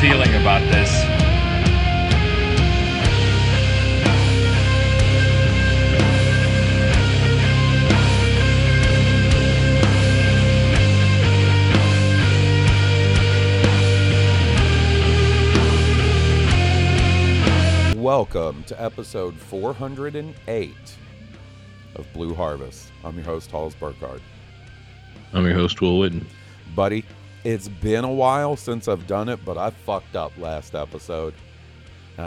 Feeling about this. Welcome to episode 408 of Blue Harvest. I'm your host, Halls Burkhardt. I'm your host, Will Whitten. Buddy, it's been a while since I've done it, but I fucked up last episode.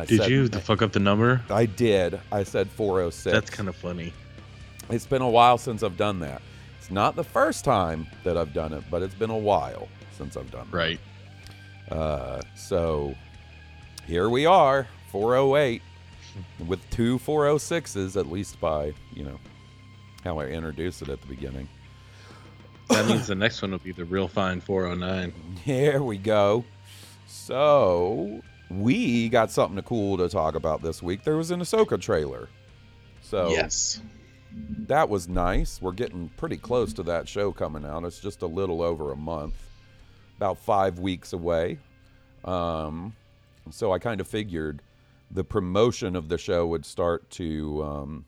Did said- you the fuck up the number? I did. I said 406. That's kind of funny. It's been a while since I've done that. It's not the first time that I've done it, but it's been a while since I've done it. Right. Uh, so here we are, 408, with two 406s, at least by, you know, how I introduced it at the beginning. That means the next one will be the real fine 409. Here we go. So we got something cool to talk about this week. There was an Ahsoka trailer. So Yes. that was nice. We're getting pretty close to that show coming out. It's just a little over a month, about five weeks away. Um, so I kind of figured the promotion of the show would start to um,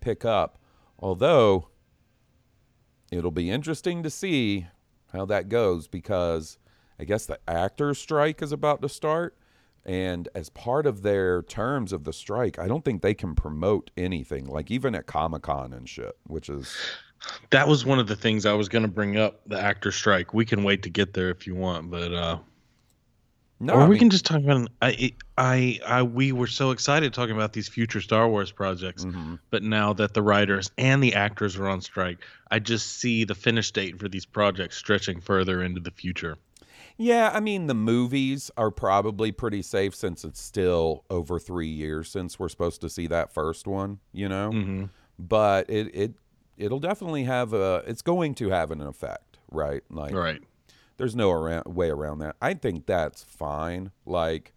pick up. Although it'll be interesting to see how that goes because I guess the actors' strike is about to start. And as part of their terms of the strike, I don't think they can promote anything, like even at Comic Con and shit, which is That was one of the things I was going to bring up the actor strike. We can wait to get there if you want, but uh no. or I we mean, can just talk about I I I we were so excited talking about these future Star Wars projects, mhm. but now that the writers and the actors are on strike, I just see the finish date for these projects stretching further into the future. Yeah, I mean the movies are probably pretty safe since it's still over three years since we're supposed to see that first one, you know. Mhm. But it it it'll definitely have a. It's going to have an effect, right? Like Right. There's no around, way around that. I think that's fine. Like,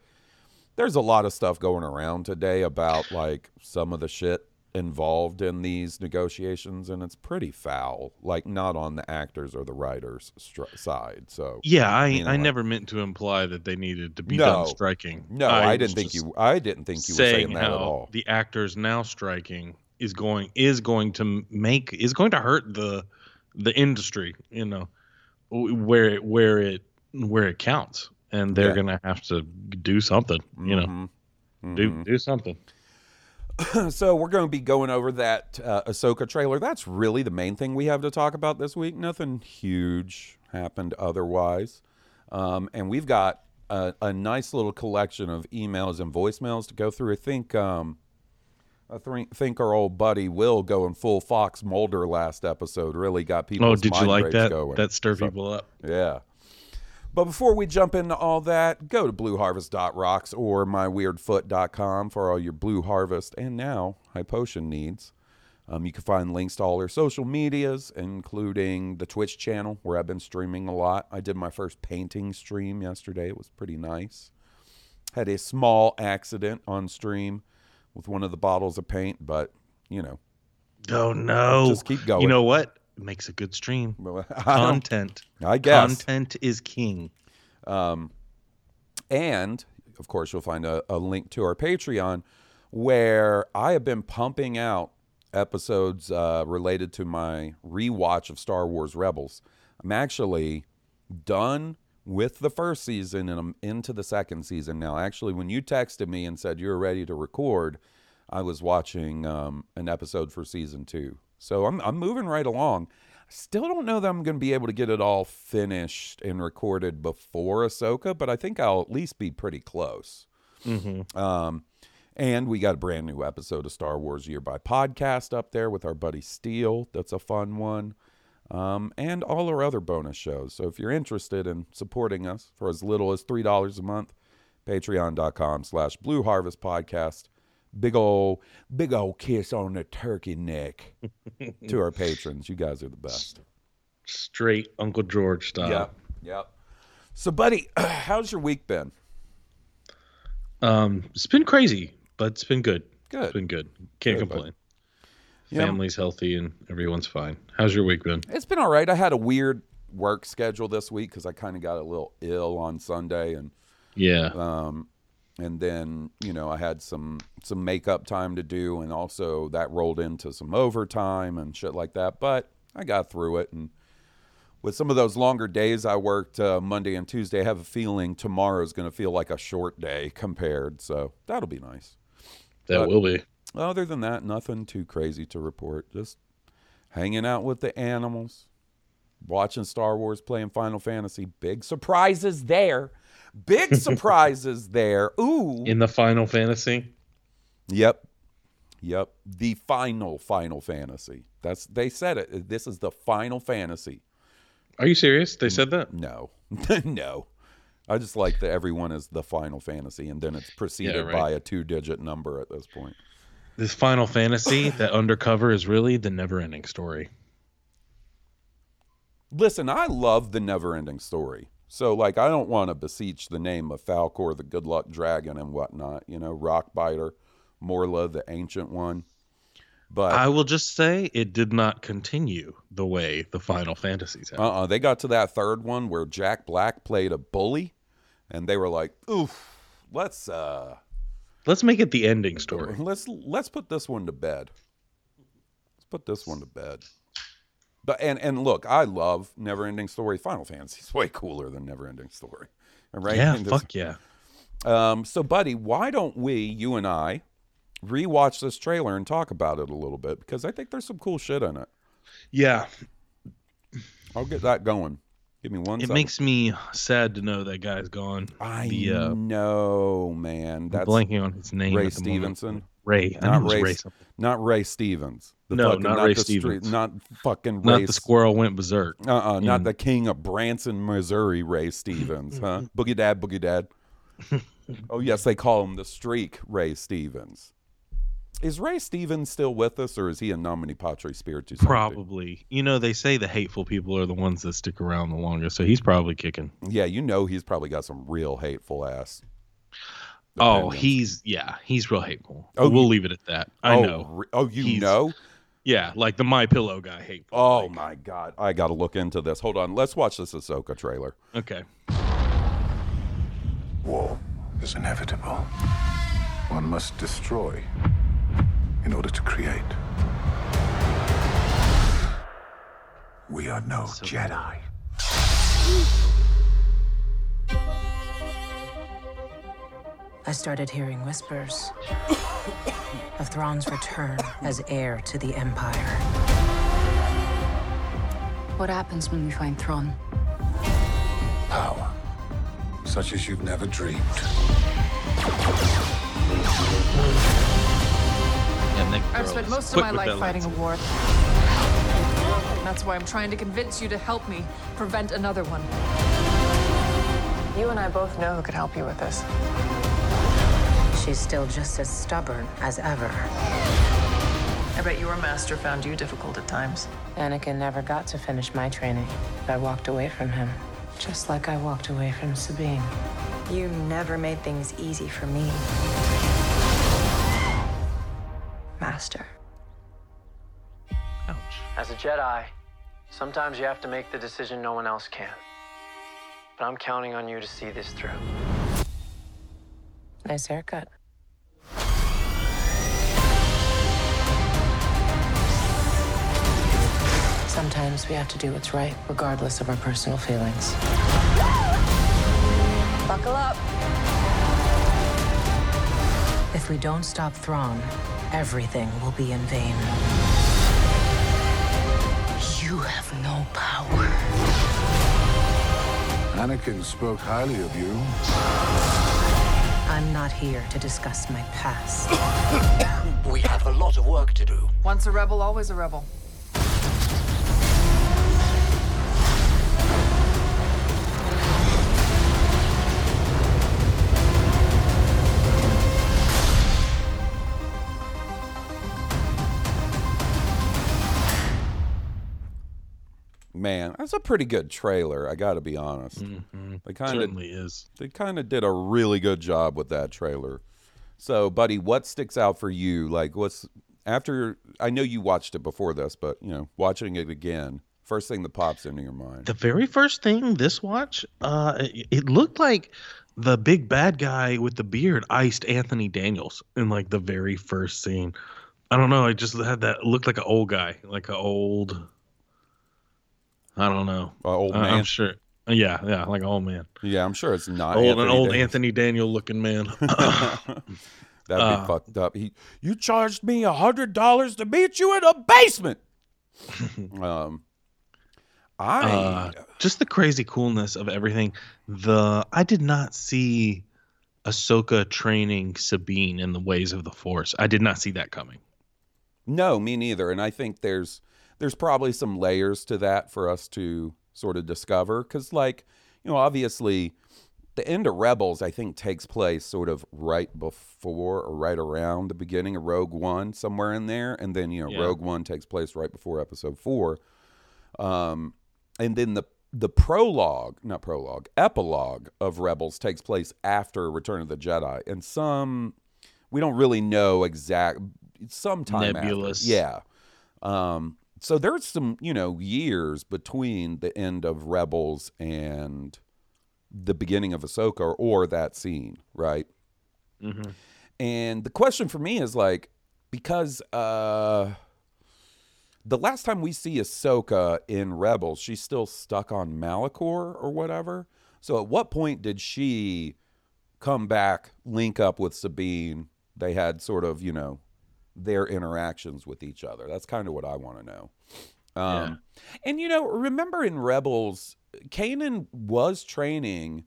there's a lot of stuff going around today about like some of the shit involved in these negotiations, and it's pretty foul. Like, not on the actors or the writers' stri- side. So, Yeah, I, You know, I like- never meant to imply that they needed to be No. done striking. no, I, was didn't think you. I didn't think you were saying that at all. the actors now striking is going is going to make is going to hurt the the industry. You know, where it where it where it counts, and they're Yeah. gonna have to do something. You know, Mhm. do Mhm. do something. so we're going to be going over that uh, Ahsoka trailer. That's really the main thing we have to talk about this week. Nothing huge happened otherwise, um, and we've got a, a nice little collection of emails and voicemails to go through. I think um, I think, think our old buddy Will going full Fox Mulder last episode really got people. Oh, did you like that? Going. That stir So- people up. yeah. But before we jump into all that, go to blueharvest.rocks or myweirdfoot.com for all your Blue Harvest and now High Potion needs. Um, you can find links to all our social medias, including the Twitch channel where I've been streaming a lot. I did my first painting stream yesterday. It was pretty nice. Had a small accident on stream with one of the bottles of paint, but you know, Oh no! just keep going. You know what? it Makes a good stream. Content. I guess. Content is king. Um, and of course, you'll find a, a link to our Patreon where I have been pumping out episodes uh, related to my rewatch of Star Wars Rebels. I'm actually done with the first season and I'm into the second season now. Actually, when you texted me and said you're ready to record, I was watching um, an episode for season two. So I'm, I'm moving right along. I still don't know that I'm going to be able to get it all finished and recorded before Ahsoka, but I think I'll at least be pretty close. Um, and we got a brand new episode of Star Wars Year by Podcast up there with our buddy Steele. That's a fun one. Um, and all our other bonus shows. So if you're interested in supporting us for as little as $3 a month, patreon.com slash Blue Harvest Podcast. Big ol' big ol' kiss on the turkey neck to our patrons. You guys are the best. Straight Uncle George style. Yep. Yep. So, buddy, how's your week been? Um, it's been crazy, but it's been good. Good. It's been good. Can't Good, complain. Yeah. Family's healthy and everyone's fine. How's your week been? It's been all right. I had a weird work schedule this week because I kind of got a little ill on Sunday, and Yeah. um, and then you know I had some some makeup time to do, and also that rolled into some overtime and shit like that. But I got through it, and with some of those longer days I worked uh, Monday and Tuesday, I have a feeling tomorrow's going to feel like a short day compared. So that'll be nice. that but- will be. Other than that, nothing too crazy to report. Just hanging out with the animals, watching Star Wars, playing Final Fantasy. Big surprises there. Big surprises there. Ooh. In the Final Fantasy. Yep. Yep. The final Final Fantasy. That's they said it. This is the Final Fantasy. Are you serious? They said that? No. no. I just like that everyone is the Final Fantasy and then it's preceded right. by a two digit number at this point. This Final Fantasy, that undercover is really the never ending story. Listen, I love the never ending story. So, like, I don't want to beseech the name of Falkor, the good luck dragon, and whatnot, you know, Rockbiter, Morla, the ancient one. But I will just say it did not continue the way the Final Fantasies have. uh uh they got to that third one where Jack Black played a bully, and they were like, oof, let's, uh, Let's make it the ending story. let's, let's put this one to bed. Let's put this one to bed. But, and, and look, I love Never Ending Story. Final Fantasy is way cooler than Never Ending Story. Right? Yeah, this- fuck yeah. Um, so, buddy, why don't we, you and I, rewatch this trailer and talk about it a little bit? Because I think there's some cool shit in it. Yeah, I'll get that going. Give me one it second. makes me sad to know that guy's gone. I the, uh, know, man. That's blanking on his name. Ray moment. Stevenson. Ray. I Not know it was Ray, Ray. Not Ray Stevens. The No, fucking- not Ray the street- Stevens. not fucking Not Ray. the squirrel went berserk. Uh uh not the king of Branson, Missouri, Ray Stevens, huh? Boogie Dad, Boogie Dad. oh yes, they call him the Streak, Ray Stevens. Is Ray Stevens still with us, or is he a nominee patri spiritus? Sancti? Probably. You know, they say the hateful people are the ones that stick around the longest, so he's probably kicking. Yeah, you know he's probably got some real hateful ass. Oh, opinions. he's yeah, he's real hateful. Oh, we'll you- leave it at that. I oh, know. re- oh, you He's- know? Yeah, like the My Pillow guy hateful. Oh like- my god, I got to look into this. Hold on, let's watch this Ahsoka trailer. Okay. War is inevitable. One must destroy in order to create. We are no Jedi. I started hearing whispers of Thrawn's return as heir to the Empire. What happens when we find Thrawn? Power, such as you've never dreamed. Yeah, Nick I've spent most of my life that fighting a war. That's why I'm trying to convince you to help me prevent another one. You and I both know who could help you with this. She's still just as stubborn as ever. I bet your master found you difficult at times. Anakin never got to finish my training. I walked away from him, just like I walked away from Sabine. You never made things easy for me. Master. Ouch. As a Jedi, sometimes you have to make the decision no one else can. But I'm counting on you to see this through. Nice haircut. Sometimes we have to do what's right, regardless of our personal feelings. Buckle up. If we don't stop Thrawn, everything will be in vain. You have no power. Anakin spoke highly of you. I'm not here to discuss my past. We have a lot of work to do. Once a rebel, always a rebel. Man, that's a pretty good trailer. I got to be honest. Mhm. They kind of Certainly is. They kind of did a really good job with that trailer. So, buddy, what sticks out for you? Like, what's after? I know you watched it before this, but you know, watching it again, first thing that pops into your mind. The very first thing this watch, uh, it, it looked like the big bad guy with the beard iced Anthony Daniels in like the very first scene. I don't know. I just had that looked like an old guy, like an old. I don't know. old I- man? I'm sure. Yeah, yeah, like an old man. Yeah, I'm sure it's not old, Anthony an old Daniels. Anthony Daniel looking man. That'd be Uh, fucked up. He, you charged me a hundred dollars to meet you in a basement. um, I uh, just the crazy coolness of everything. The I did not see Ahsoka training Sabine in the ways of the Force. I did not see that coming. No, me neither. And I think there's there's probably some layers to that for us to sort of discover because, like, you know, obviously, the end of Rebels I think takes place sort of right before or right around the beginning of Rogue One, somewhere in there, and then you know Yeah. Rogue One takes place right before Episode Four, um, and then the the prologue, not prologue, epilogue of Rebels takes place after Return of the Jedi, and some we don't really know exact sometime Nebulous. After. Yeah. Um, so there's some, you know, years between the end of Rebels and the beginning of Ahsoka or that scene, right? Mhm. And the question for me is like, because uh, the last time we see Ahsoka in Rebels, she's still stuck on Malachor or whatever. So at what point did she come back, link up with Sabine? They had sort of, you know, their interactions with each other. That's kind of what I want to know. Um, And you know, remember in Rebels, Kanan was training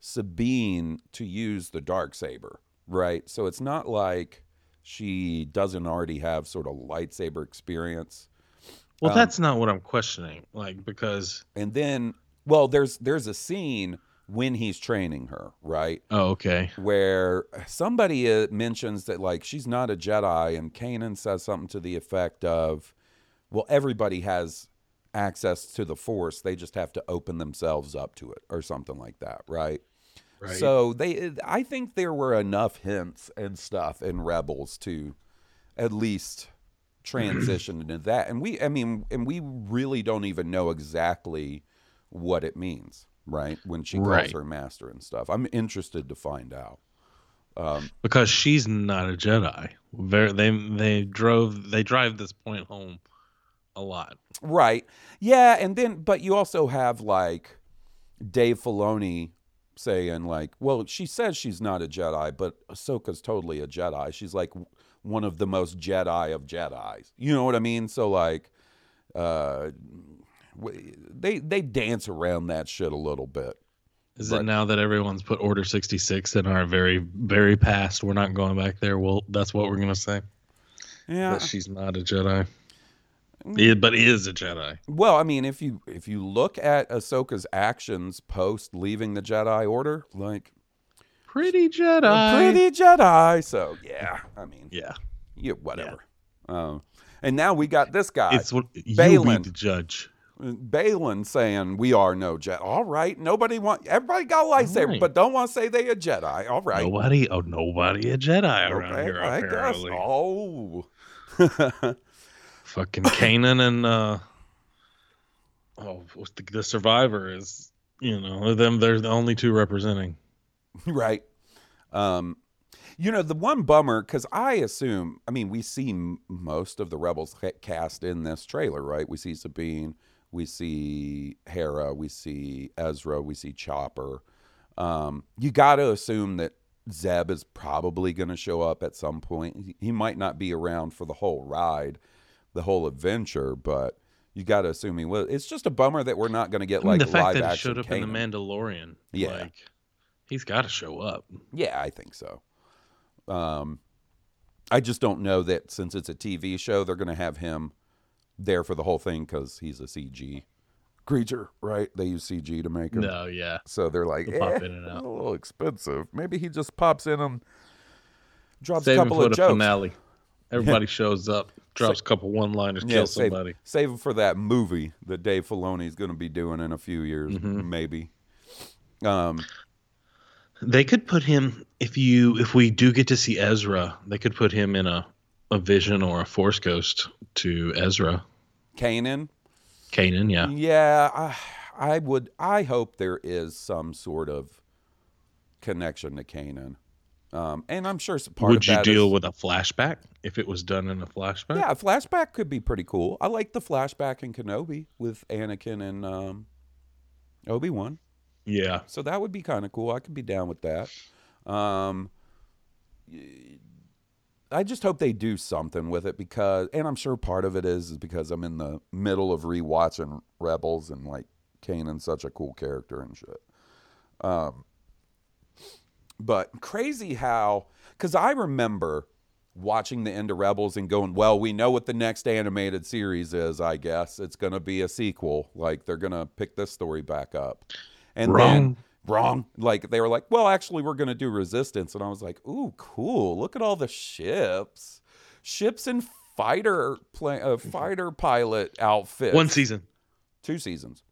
Sabine to use the dark saber, right? So it's not like she doesn't already have sort of lightsaber experience. Well, Um, that's not what I'm questioning. Like because and then well, there's there's a scene when he's training her, right? Oh, okay. Where somebody uh, mentions that like she's not a Jedi, and Kanan says something to the effect of, "Well, everybody has access to the Force; they just have to open themselves up to it, or something like that, right?" Right. So they, I think there were enough hints and stuff in Rebels to at least transition into that. And we, I mean, and we really don't even know exactly what it means, right? When she calls Right. her master and stuff. I'm interested to find out. Um, because she's not a Jedi. Very, they they drove they drive this point home a lot. Right. Yeah, and then but you also have like Dave Filoni saying like, well, she says she's not a Jedi, but Ahsoka's totally a Jedi. She's like one of the most Jedi of Jedi's. You know what I mean? So like uh they they dance around that shit a little bit. Is But- it now that everyone's put Order sixty six in our very very past? We're not going back there. Well, that's what we're gonna say. Yeah. that she's not a Jedi. Yeah, but he is a Jedi. Well, I mean, if you if you look at Ahsoka's actions post leaving the Jedi Order, like Pretty Jedi. pretty Jedi. So yeah, I mean, yeah, yeah, whatever. Um, and now we got this guy. It's what you be the judge. Baylan saying we are no Jedi. All right, nobody want everybody got a lightsaber, right. but don't want to say they a Jedi. All right, Nobody, oh nobody a Jedi around Okay, here I guess. apparently. Oh, Fucking Kanan and uh, oh, the, the Survivor is you know them. They're the only two representing. right. Um, You know, the one bummer, because I assume, I mean, we see m- most of the Rebels ca- cast in this trailer, right? We see Sabine, we see Hera, we see Ezra, we see Chopper. Um, you got to assume that Zeb is probably going to show up at some point. He- might not be around for the whole ride, the whole adventure, but you got to assume he will. It's just a bummer that we're not going to get I mean, like the fact that he showed up Kanan. in the Mandalorian, Yeah. like he's got to show up. Yeah, I think so. Um, I just don't know that since it's a TV show, they're going to have him there for the whole thing because he's a CG creature, right? They use CG to make him. No, yeah. So they're like, He'll pop eh, in and out. a little expensive. Maybe he just pops in and drops Save a him couple for of the jokes. finale. Everybody shows up, drops a couple one-liners, kills save, somebody. Save him for that movie that Dave Filoni is going to be doing in a few years, Mm-hmm. maybe. Um, They could put him if you if we do get to see Ezra, they could put him in a a vision or a force ghost to Ezra. Kanan. Kanan, yeah. Yeah, I, I would. I hope there is some sort of connection to Kanan. um, and I'm sure part Would you deal is- with a flashback if it was done in a flashback? Yeah, a flashback could be pretty cool. I like the flashback in Kenobi with Anakin and um, Obi Wan. Yeah. So that would be kind of cool. I could be down with that. Um, I just hope they do something with it because, and I'm sure part of it is, is because I'm in the middle of rewatching Rebels and like Kanan's such a cool character and shit. Um, but crazy how, because I remember watching the end of Rebels and going, well, we know what the next animated series is, I guess. It's going to be a sequel. Like they're going to pick this story back up. And then Wrong. Like they were like, well, actually, we're going to do Resistance, and I was like, ooh, cool. Look at all the ships, ships and fighter play, uh, fighter pilot outfit. One season. two seasons,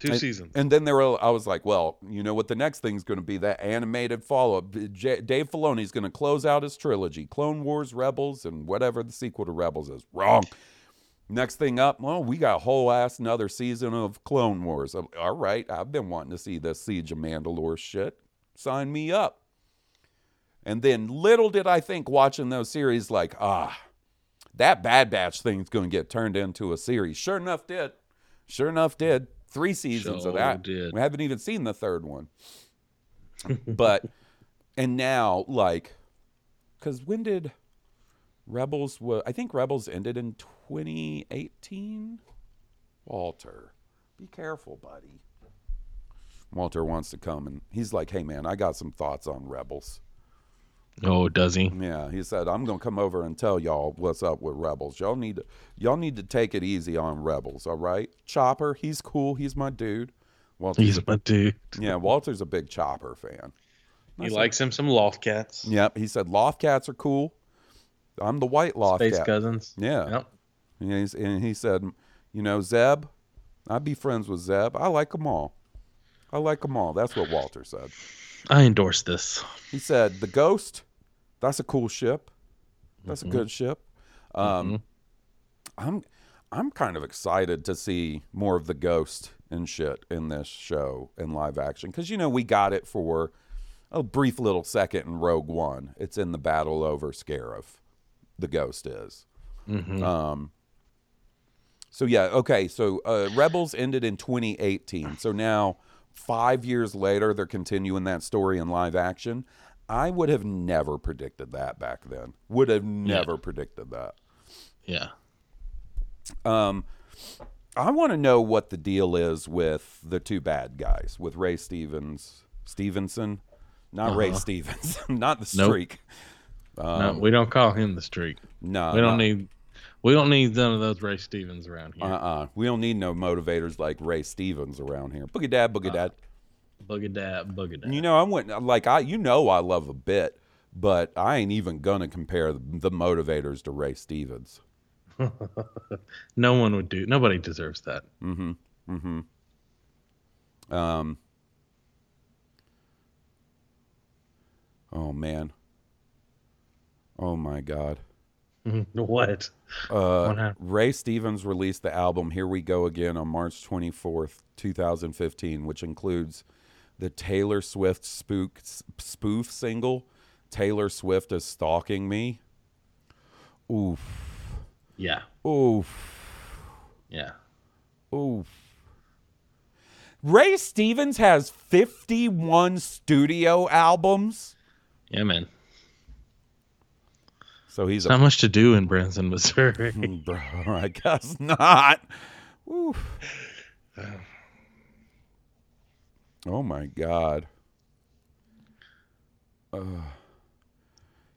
Two And- seasons. And then there were, I was like, well, you know what the next thing's going to be? That animated follow up. J- Dave Filoni's going to close out his trilogy, Clone Wars, Rebels, and whatever the sequel to Rebels is. Wrong. Next thing up, well, we got a whole ass another season of Clone Wars. All right, I've been wanting to see this Siege of Mandalore shit. Sign me up. And then little did I think watching those series, like, ah, that Bad Batch thing's going to get turned into a series. Sure enough, did. Sure enough, did. Three seasons of that. did. We haven't even seen the third one. but, and now, like, because when did Rebels, wa- I think Rebels ended in 2018? Walter, be careful, buddy. Walter wants to come and he's like, hey, man, I got some thoughts on Rebels. Oh, does he? Yeah, he said, I'm gonna come over and tell y'all what's up with Rebels. Y'all need to y'all need to take it easy on Rebels, all right? Chopper, he's cool, he's my dude. Walter's He's a- my dude. Yeah, Walter's a big Chopper fan. He said- likes him some loft cats. Yep, he said loft cats are cool. I'm the white loft Space cat. cousins. Yeah. Yep. And, he's, and he said, you know, Zeb, I'd be friends with Zeb. I like them all. I like them all. That's what Walter said. I endorse this. He said, the Ghost, that's a cool ship. That's Mhm. a good ship. Um, I'm I'm kind of excited to see more of the Ghost and shit in this show in live action because you know we got it for a brief little second in Rogue One. It's in the battle over Scarif. The Ghost is. Mhm. Um. So yeah, okay. So uh, Rebels ended in 2018. So now, five years later, they're continuing that story in live action. I would have never predicted that back then. Would have never predicted that. Yeah. Um, I want to know what the deal is with the two bad guys, with Ray Stevens, Stevenson, not Ray Uh-huh. Stevens, not the Nope. Streak. no, we don't call him the streak. No, we don't no. need. We don't need none of those Ray Stevens around here. Uh-uh. We don't need no motivators like Ray Stevens around here. Boogie dad, boogie dad. Boogie dad, boogie dad. You know, I went like I, you know, I love a bit, but I ain't even gonna compare the, the motivators to Ray Stevens. no one would do. Nobody deserves that. Mm-hmm. Mm-hmm. Um. Oh man. Oh my God. what? Uh, Ray Stevens released the album "Here We Go Again" on March 24th, 2015, which includes the Taylor Swift spook spoof single Taylor Swift is stalking me. Oof. Yeah. Oof. Yeah. Oof. Ray Stevens has 51 studio albums. Yeah, man. So he's not much to do in Branson, Missouri. Bro, I guess not. Oof. Oh my God. Uh,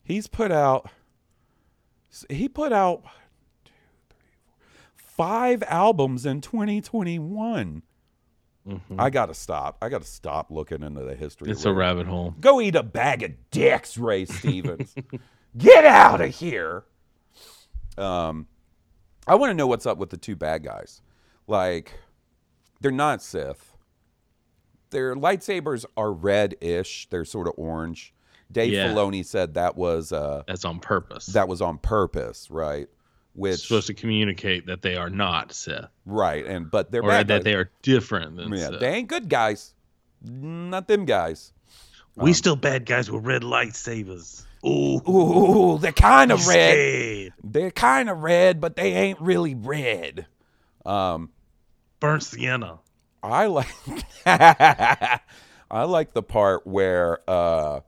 he's put out. He put out one, two, three, four, five albums in 2021. I gotta stop. I gotta stop looking into the history. It's a rabbit hole. Go eat a bag of dicks, Ray Stevens. Get out of here. Um, I want to know what's up with the two bad guys. Like, they're not Sith. Their lightsabers are red-ish. They're sort of orange. Dave Yeah. Filoni said that was uh, That's on purpose. that was on purpose, right? Which It's supposed to communicate that they are not Sith, right, and but they're or bad that guys. they are different than yeah, Sith. they ain't good guys. Not them guys. we still bad guys with red lightsabers. Ooh, Ooh, they're kind of red. scared. They're kind of red, but they ain't really red. Um, Burnt sienna. I like I like the part where uh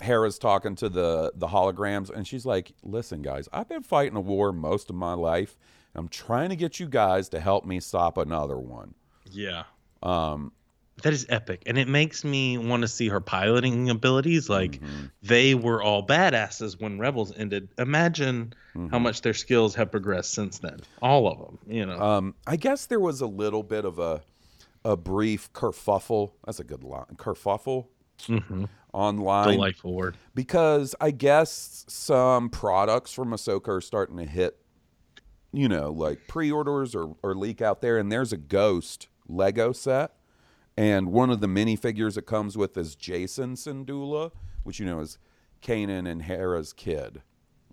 Hera's talking to the the holograms and she's like, "Listen guys, I've been fighting a war most of my life. I'm trying to get you guys to help me stop another one." Yeah. Um That is epic. And it makes me want to see her piloting abilities. Like Mm-hmm. they were all badasses when Rebels ended. Imagine Mm-hmm. how much their skills have progressed since then. All of them, you know. um I guess there was a little bit of a a brief kerfuffle. That's a good line. Kerfuffle mm-hmm. online. Delightful word. because I guess some products from Ahsoka are starting to hit, you know, like pre-orders or, or leak out there. And there's a Ghost Lego set, and one of the minifigures it comes with is Jacen Syndulla, which you know is Kanan and Hera's kid,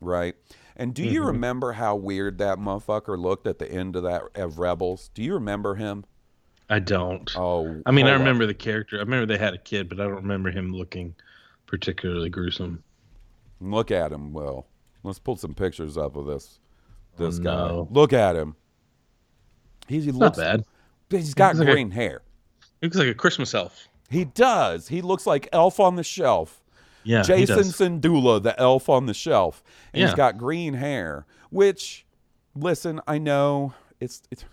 right? And do you Mhm. remember how weird that motherfucker looked at the end of that of Rebels? Do you remember him? I don't. Oh, I mean, I remember the character. I remember they had a kid, but I don't remember him looking particularly gruesome. Look at him, Will. Let's pull some pictures up of this this Oh, guy. no. Look at him. He's, he looks not bad. He's got looks like a- green hair. Looks like a Christmas elf. He does. He looks like Elf on the Shelf. Yeah, Jacen does. Syndulla, the elf on the shelf. And he's Yeah. got green hair. Which, listen, I know it's it's,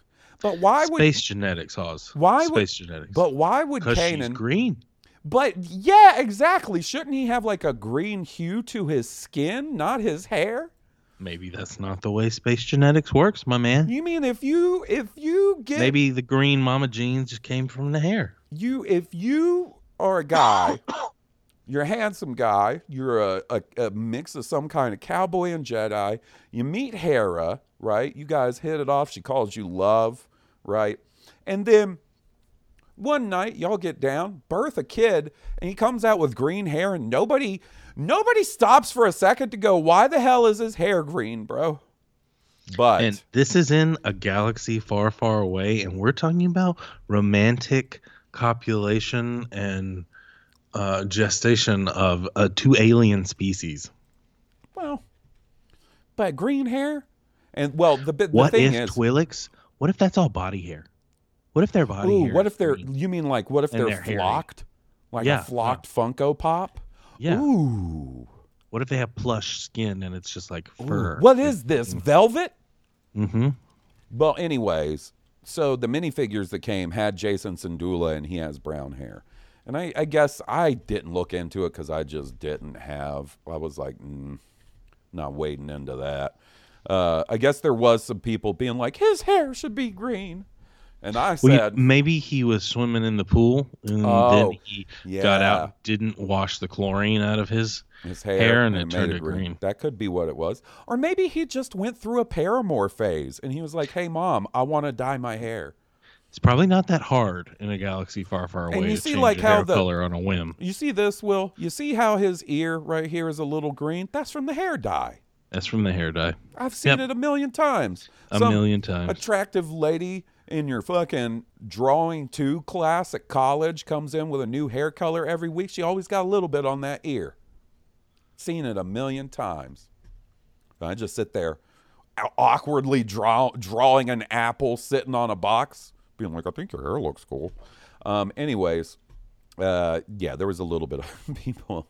but why would Space genetics, Oz. why would Space genetics? But why would Kanan? green. But yeah, exactly. Shouldn't he have like a green hue to his skin, not his hair? Maybe that's not the way space genetics works, my man. You mean if you if you get Maybe the green mama jeans just came from the hair. you if you are a guy, you're a handsome guy, you're a, a, a mix of some kind of cowboy and Jedi. You meet Hera, right? You guys hit it off. She calls you love, right? And then one night y'all get down, birth a kid, and he comes out with green hair, and nobody nobody stops for a second to go, why the hell is his hair green, bro? But And this is in a galaxy far, far away, and we're talking about romantic copulation and uh, gestation of uh, two alien species. well, but green hair, and well, the, the What thing if is, Twi'leks? What if that's all body hair? What if their body Ooh, what if they're? green? You mean like what if they're, they're hairy. flocked, like Yeah, a flocked Funko Pop? Yeah. Ooh. What if they have plush skin and it's just like Ooh. fur? What is this velvet? Mm-hmm. Well, anyways, so the minifigures that came had Jacen Syndulla, and he has brown hair. And I, I guess I didn't look into it because I just didn't have. I was like, mm, not wading into that. Uh, I guess there was some people being like, his hair should be green, and I Well, said, maybe he was swimming in the pool and Oh, then he got out, didn't wash the chlorine out of his his hair, and it turned it green. That could be what it was. Or maybe he just went through a paramore phase and he was like, "Hey, mom, I want to dye my hair." It's probably not that hard in a galaxy far, far away And you to see, like how hair the color on a whim. You see this, Will? You see how his ear right here is a little green? That's from the hair dye. That's from the hair dye. I've seen Yep. it a million times. A Some million times. Attractive lady in your fucking drawing two class at college comes in with a new hair color every week. She always got a little bit on that ear. seen it a million times. I just sit there awkwardly draw, drawing an apple sitting on a box, being like, I think your hair looks cool. Um, anyways, uh, yeah, there was a little bit of people.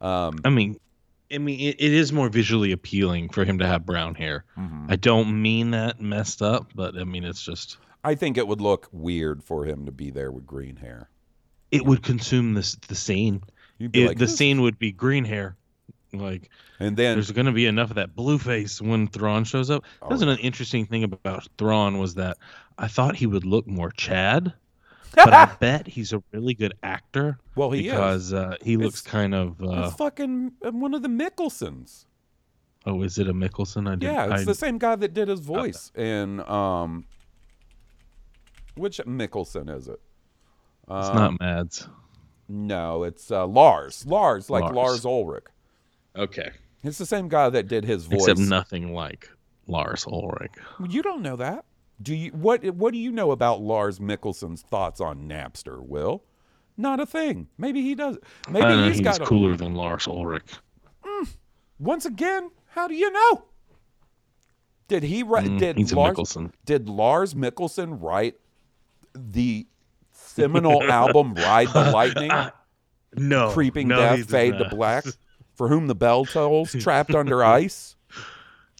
Um, I mean, I mean, it, it is more visually appealing for him to have brown hair. Mhm. I don't mean that messed up, but I mean it's just I think it would look weird for him to be there with green hair. it would consume this the scene. It- like, the "This- scene would be green hair, like, and then there's going to be enough of that blue face when Thrawn shows up. Oh, That was an interesting thing about Thrawn was that I thought he would look more Chad, but I bet he's a really good actor. Well, he is. because uh, he looks It's- kind of. Uh, it's fucking uh, one of the Mikkelsens. oh, is it a Mikkelsen? I didn't. Yeah, it's I, the same guy that did his voice in um. Which Mikkelsen is it? It's Um, not Mads. No, it's uh, Lars. Lars, like Lars. Lars Ulrich. Okay. It's the same guy that did his voice. Except nothing like Lars Ulrich. You don't know that. Do you? What? What do you know about Lars Mikkelsen's thoughts on Napster? Will, not a thing. Maybe he does. Maybe I don't know, he's he's got. A, cooler than Lars Ulrich. once again, how do you know? Did he write? Mm, did he's a Lars? Mikkelsen. Did Lars Mikkelsen write the seminal album "Ride the Lightning"? No. Creeping no, death, does fade to black. For whom the bell tolls, trapped under ice.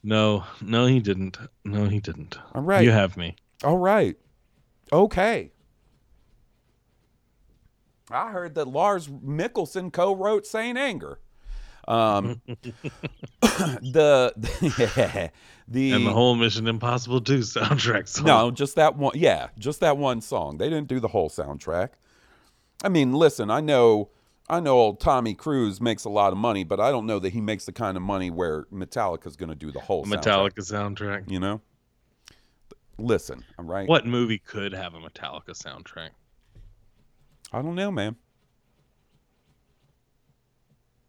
No, no, he didn't. No, he didn't. All right. You have me. All right. Okay. I heard that Lars Mikkelsen co-wrote Saint Anger. Um, the the and the whole Mission Impossible 2 soundtrack song. no, just that one. Yeah, just that one song. They didn't do the whole soundtrack. I mean, listen, I know, I know, old Tommy Cruise makes a lot of money, but I don't know that he makes the kind of money where Metallica's going to do the whole soundtrack. Metallica soundtrack. You know. Listen, all right. What movie could have a Metallica soundtrack? I don't know, man.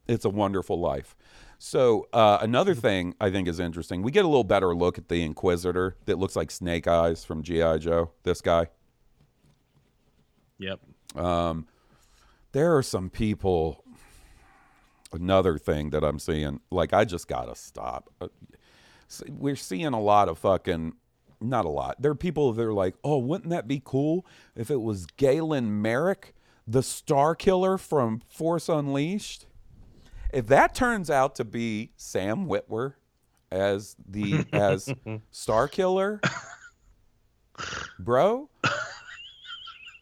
It's a wonderful life. So uh, another thing I think is interesting. We get a little better look at the Inquisitor that looks like Snake Eyes from GI Joe. This guy. Yep. Um, there are some people. Another thing that I'm seeing, like I just gotta stop. Uh, We're seeing a lot of fucking, not a lot. There are people that are like, oh, wouldn't that be cool if it was Galen Marek, the Star Killer from Force Unleashed? If that turns out to be Sam Witwer as the as Star Killer, bro,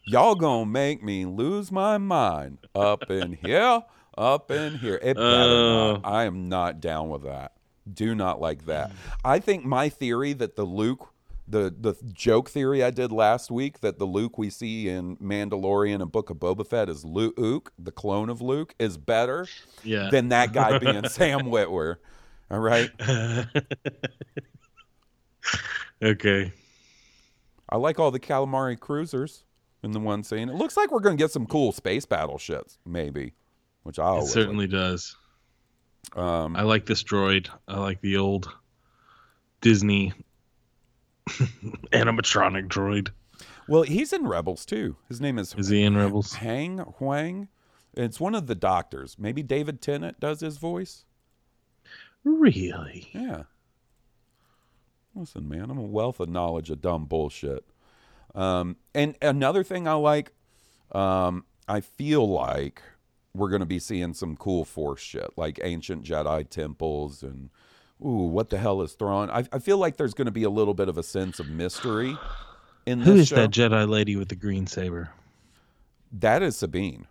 y'all gonna make me lose my mind up in here, up in here. It better not. Uh. I am not down with that. Do not like that. I think my theory that the Luke, the the joke theory I did last week that the Luke we see in Mandalorian and Book of Boba Fett is Luke, the clone of Luke, is better Yeah. than that guy being Sam Witwer. All right. Okay. I like all the calamari cruisers in the one scene. It looks like we're going to get some cool space battle shits, maybe, which I It always certainly does. Um, I like this droid. I like the old Disney animatronic droid. Well, he's in Rebels too. His name is Is he in Rebels? Hang Huang. It's one of the doctors. Maybe David Tennant does his voice. Really? Yeah. Listen, man, I'm a wealth of knowledge of dumb bullshit. Um, and another thing I like, um, I feel like we're going to be seeing some cool Force shit, like ancient Jedi temples and, ooh, what the hell is Thrawn? I, I feel like there's going to be a little bit of a sense of mystery in this Who is show. that Jedi lady with the green saber? That is Sabine.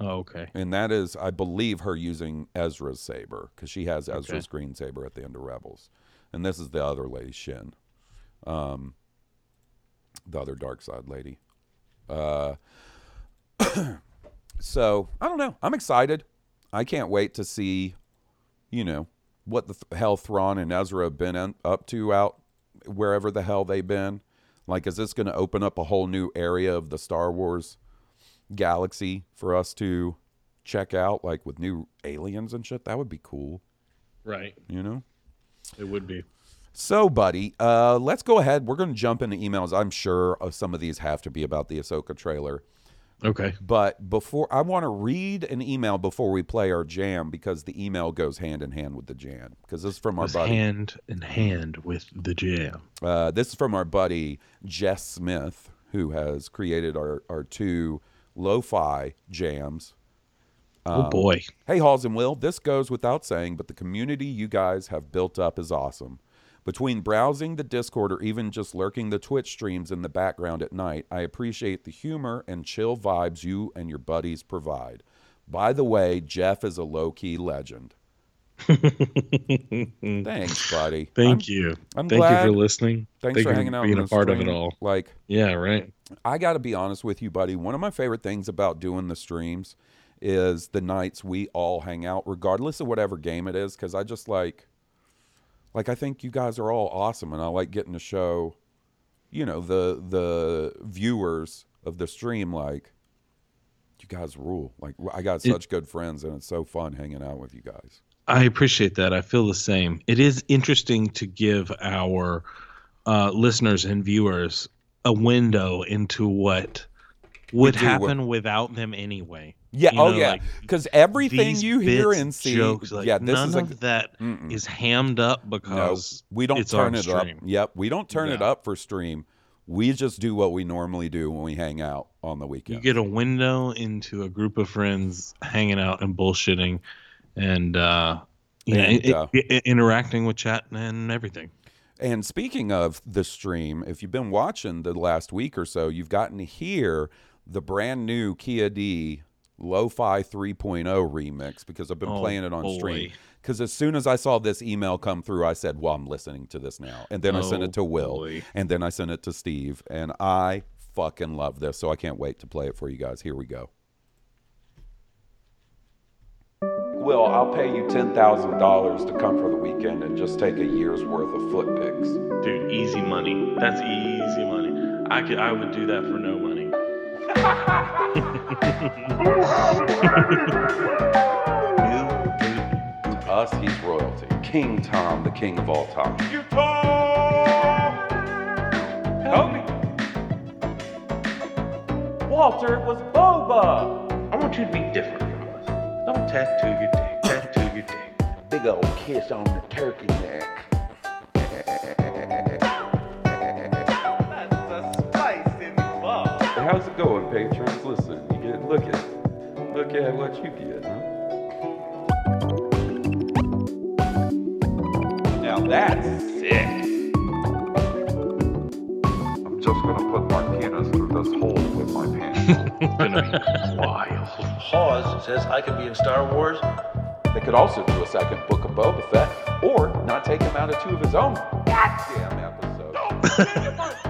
Oh, okay. And that is, I believe, her using Ezra's saber because she has Ezra's green saber at the end of Rebels, and this is the other lady, Shin, um, the other dark side lady. Uh, so I don't know. I'm excited. I can't wait to see, you know, what the th- hell Thrawn and Ezra have been in, up to out wherever the hell they've been. Like, is this going to open up a whole new area of the Star Wars galaxy for us to check out, like with new aliens and shit? That would be cool, Right. you know? It would be. So, buddy, uh, let's go ahead. We're going to jump into emails. I'm sure uh, some of these have to be about the Ahsoka trailer. Okay. But before I want to read an email before we play our jam because the email goes hand in hand with the jam because this is from our buddy. hand in hand with the jam. Uh, this is from our buddy Jess Smith, who has created our, our two lo-fi jams. Oh, boy. Hey, Halls and Will, this goes without saying, but the community you guys have built up is awesome. Between browsing the Discord or even just lurking the Twitch streams in the background at night, I appreciate the humor and chill vibes you and your buddies provide. By the way, Jeff is a low key legend. Thanks, buddy. Thank I'm- you. I'm Thank glad- you for listening. Thanks Thank for hanging out. being a part of it all. Like, Yeah, right. I got to be honest with you, buddy. One of my favorite things about doing the streams is the nights we all hang out, regardless of whatever game it is, because I just like, like I think you guys are all awesome, and I like getting to show, you know, the the viewers of the stream like, you guys rule. Like I got It- such good friends, and it's so fun hanging out with you guys. I appreciate that. I feel the same. It is interesting to give our uh, listeners and viewers a window into what would happen without them anyway. Yeah. You oh know, yeah. like, Because everything you hear and see, jokes, like, yeah, this none is like of that is hammed up because no, we don't turn it up. stream. Yep, we don't turn it up for stream. We just do what we normally do when we hang out on the weekend. You get a window into a group of friends hanging out and bullshitting, and uh, yeah, And, uh, i- interacting with chat and everything. And speaking of the stream, if you've been watching the last week or so, you've gotten to hear the brand new Kia D Lo-Fi 3.0 remix because I've been Oh, playing it on stream. Because as soon as I saw this email come through, I said, "Well, I'm listening to this now." And then I sent Oh, it to Will, boy. and then I sent it to Steve, and I fucking love this. So I can't wait to play it for you guys. Here we go. Will, I'll pay you ten thousand dollars to come for the weekend and just take a year's worth of foot pics. Dude, easy money. That's easy money. I could, I would do that for no money. To us, he's royalty. King Tom, the king of all time. You talk. Help me. Walter, it was Boba. I want you to be different from us. Don't tattoo your dick. Tattoo your dick. Big old kiss on the turkey neck. Patrons? Listen, you get look at look at what you get, huh? Now that's sick. I'm just gonna put my penis through this hole with my pants. Gonna be wild. Haas says I can be in Star Wars. They could also do a second book of Boba Fett, or not take him out of two of his own goddamn episodes.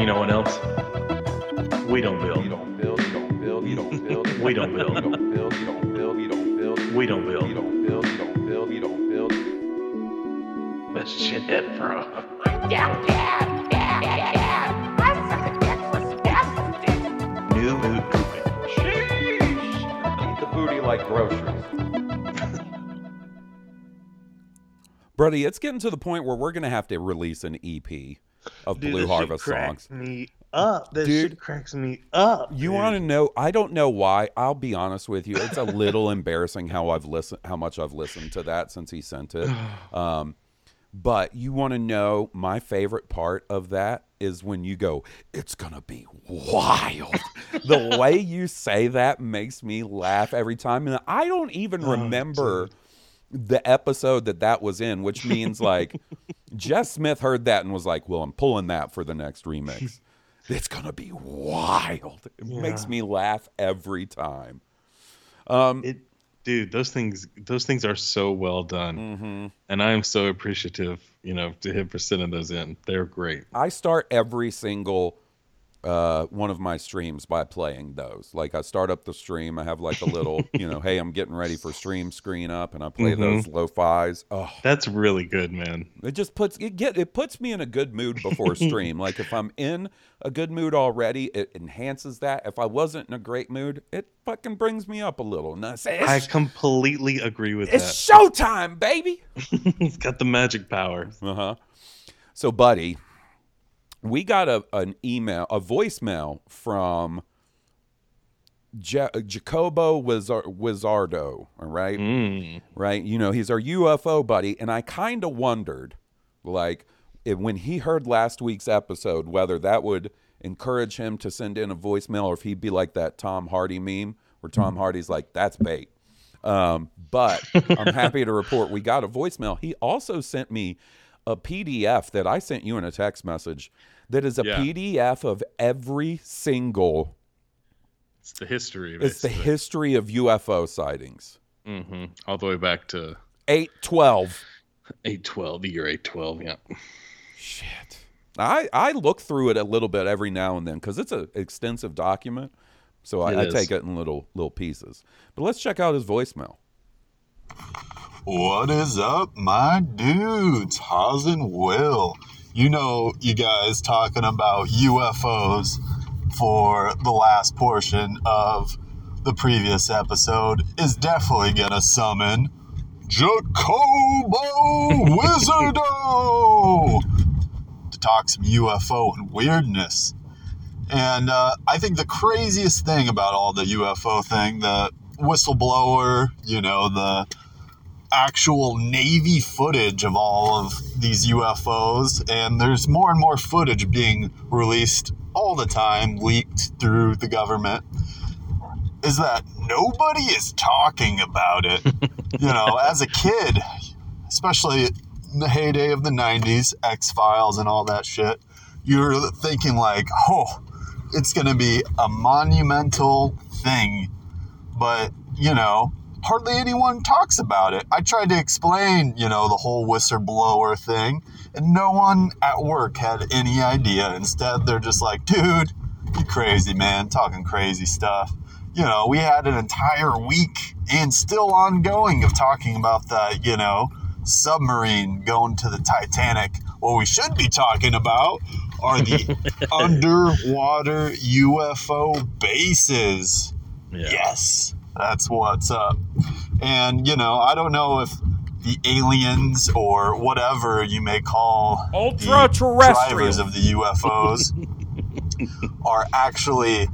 you know what else? We don't build. You don't build, you don't build, you don't build. We don't build. You don't build, you don't build, you don't build. We don't build. You don't build, you don't build, you don't build. That's shit, bro. New new pooping. Eat the booty like groceries. Brody, it's getting to the point where we're gonna have to release an EP of Dude, Blue Harvest cracks songs. Me up. That Dude. shit cracks me up. You want to know? I don't know why. I'll be honest with you. It's a little embarrassing how I've listened, how much I've listened to that since he sent it. Um, but you want to know my favorite part of that is when you go, "It's gonna be wild." the way you say that makes me laugh every time, and I don't even Oh, remember the episode that that was in, which means like Jess Smith heard that and was like, "Well, I'm pulling that for the next remix." It's gonna be wild. It makes me laugh every time. Um, it, dude, those things, those things are so well done, Mm-hmm. and I am so appreciative, you know, to him for sending those in. They're great. I start every single uh, one of my streams by playing those. Like I start up the stream, I have like a little, you know, hey, I'm getting ready for stream screen up, and I play Mhm. those lo-fi's. Oh, That's really good, man. it just puts it get it puts me in a good mood before stream. like if I'm in a good mood already, it enhances that. If I wasn't in a great mood, it fucking brings me up a little. And I say, I completely agree with it's that. It's showtime, baby. He's got the magic powers. Uh huh. So, buddy, we got a an email, a voicemail from Ja- Jacobo Wizar- Wizardo. All right, Mm. right. You know, he's our UFO buddy, and I kind of wondered, like, if, when he heard last week's episode, whether that would encourage him to send in a voicemail, or if he'd be like that Tom Hardy meme where Tom Hardy's like, "That's bait." Um, but I'm happy to report we got a voicemail. He also sent me a PDF that I sent you in a text message that is a Yeah. PDF of every single It's the history. it's the history of UFO sightings. hmm All the way back to 812. 812, the year 812. Yeah. Shit. I, I look through it a little bit every now and then because it's an extensive document. So I, I take it in little little pieces. But let's check out his voicemail. What is up, my dudes? Haas and Will. You know, you guys talking about UFOs for the last portion of the previous episode is definitely gonna summon Jacobo Wizardo to talk some UFO and weirdness. And uh, I think the craziest thing about all the UFO thing, the whistleblower, you know, the actual Navy footage of all of these UFOs, and there's more and more footage being released all the time, leaked through the government, is that nobody is talking about it. you know, as a kid, especially in the heyday of the 90s, X Files and all that shit, you're thinking, like, oh, it's going to be a monumental thing. But, you know, hardly anyone talks about it. I tried to explain, you know, the whole whistleblower thing, and no one at work had any idea. Instead, they're just like, dude, you crazy, man, talking crazy stuff. You know, we had an entire week and still ongoing of talking about that, you know, submarine going to the Titanic. What we should be talking about are the underwater UFO bases. Yes, that's what's up. And, you know, I don't know if the aliens or whatever you may call the Ultra-terrestrial. drivers of the UFOs are actually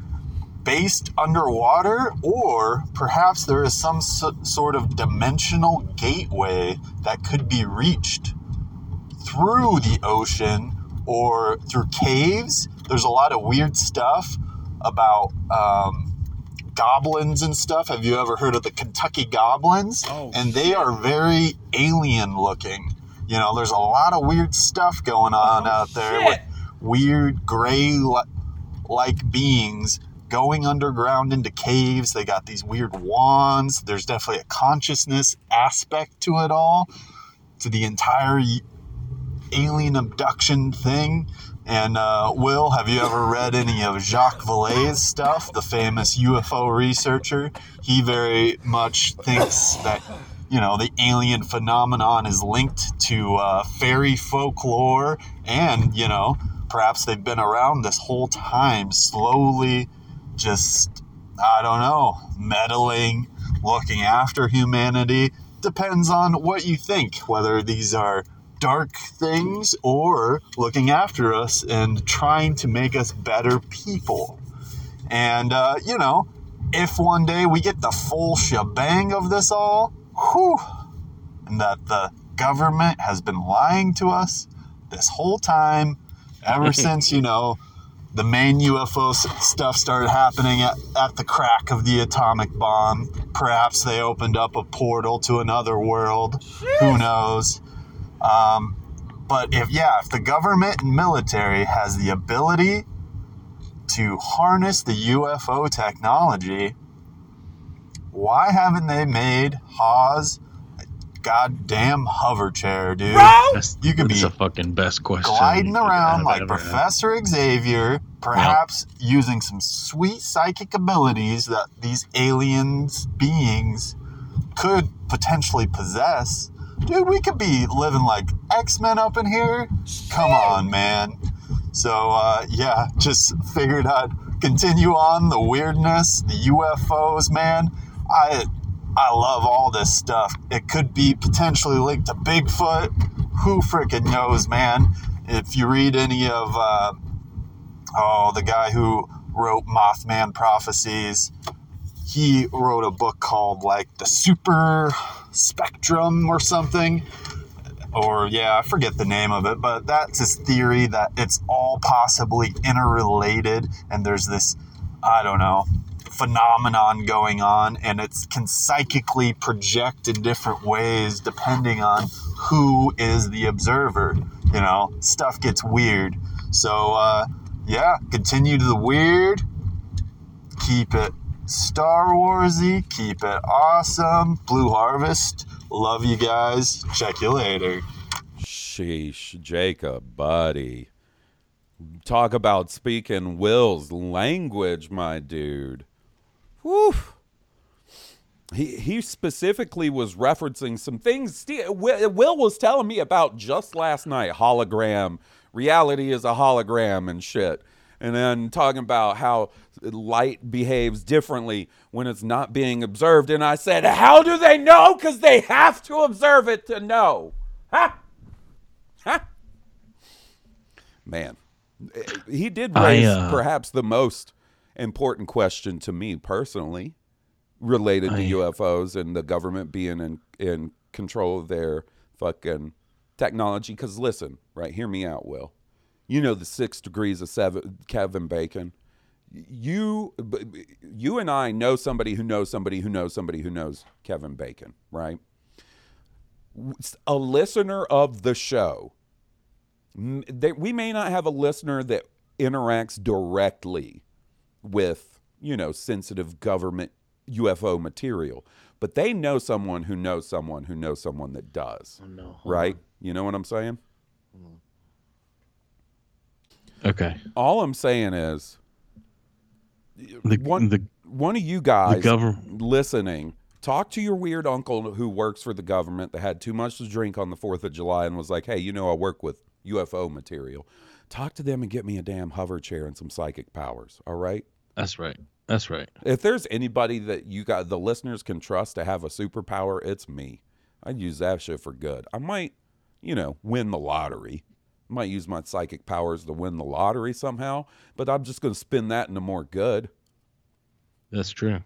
based underwater, or perhaps there is some so- sort of dimensional gateway that could be reached through the ocean or through caves. There's a lot of weird stuff about um, goblins and stuff. Have you ever heard of the Kentucky goblins? Oh, and they are very alien looking. You know, there's a lot of weird stuff going on oh, out there with weird gray like beings going underground into caves. They got these weird wands. There's definitely a consciousness aspect to it all, to the entire alien abduction thing. And uh, Will, have you ever read any of Jacques Vallée's stuff, the famous UFO researcher? He very much thinks that you know the alien phenomenon is linked to uh, fairy folklore, and you know perhaps they've been around this whole time, slowly, just I don't know, meddling, looking after humanity. Depends on what you think, whether these are dark things or looking after us and trying to make us better people. And, uh, you know, if one day we get the full shebang of this all, whew, and that the government has been lying to us this whole time, ever since, you know, the main UFO stuff started happening at, at the crack of the atomic bomb. Perhaps they opened up a portal to another world. Who knows? Um, but if, yeah, if the government and military has the ability to harness the UFO technology, why haven't they made Haas a goddamn hover chair, dude? That's, You could that's be the fucking best question. gliding around like ever had. Professor Xavier, perhaps using some sweet psychic abilities that these aliens beings could potentially possess. Dude, we could be living like X Men up in here. Come on, man. So, uh, yeah, just figured I'd continue on the weirdness, the UFOs, man. I I love all this stuff. It could be potentially linked to Bigfoot. Who freaking knows, man? If you read any of, uh, oh, the guy who wrote Mothman Prophecies, he wrote a book called like the Super Spectrum or something. Or, yeah, I forget the name of it, but that's his theory that it's all possibly interrelated and there's this, I don't know, phenomenon going on and it can psychically project in different ways depending on who is the observer you know? Stuff gets weird. So uh, yeah continue to the weird. Keep it star warsy keep it awesome blue harvest love you guys check you later sheesh jacob buddy talk about speaking will's language my dude Whew. He he specifically was referencing some things. Will was telling me about just last night. Hologram, reality is a hologram and shit. And then talking about how light behaves differently when it's not being observed. And I said, How do they know? Because they have to observe it to know. Huh? Huh? Man, he did raise I, uh... perhaps the most important question to me personally related to I, UFOs and the government being in, in control of their fucking technology. Because listen, right, hear me out, Will. You know the six degrees of seven, Kevin Bacon. You, you and I know somebody who knows somebody who knows somebody who knows Kevin Bacon, right? A listener of the show. They, we may not have a listener that interacts directly with, you know, sensitive government UFO material. But they know someone who knows someone who knows someone that does. Oh, no. Right? On. You know what I'm saying? Mm-hmm. Okay. All I'm saying is the, one, the, one of you guys gov- listening, talk to your weird uncle who works for the government that had too much to drink on the 4th of July and was like, hey, you know, I work with UFO material. Talk to them and get me a damn hover chair and some psychic powers. All right. That's right. That's right. If there's anybody that you got the listeners can trust to have a superpower, it's me. I'd use that shit for good. I might, you know, win the lottery. Might use my psychic powers to win the lottery somehow, but I'm just going to spin that into more good. That's true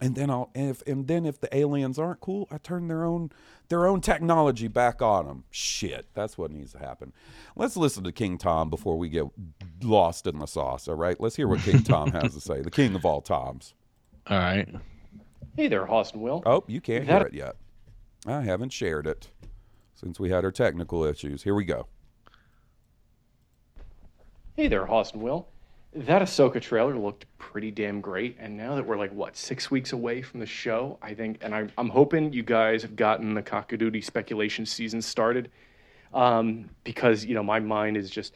and then I'll and if and then if the aliens aren't cool, I turn their own their own technology back on them. Shit, that's what needs to happen. Let's listen to King Tom before we get lost in the sauce. All right, let's hear what King Tom has to say. The king of all toms. All right. Hey there, Austin Will. Oh, you can't hear it yet. I haven't shared it since we had our technical issues. Here we go. Hey there, Austin Will that Ahsoka trailer looked pretty damn great. And now that we're like, what, six weeks away from the show, I think, and I'm, I'm hoping you guys have gotten the Cock-A-Doodle speculation season started um, because, you know, my mind is just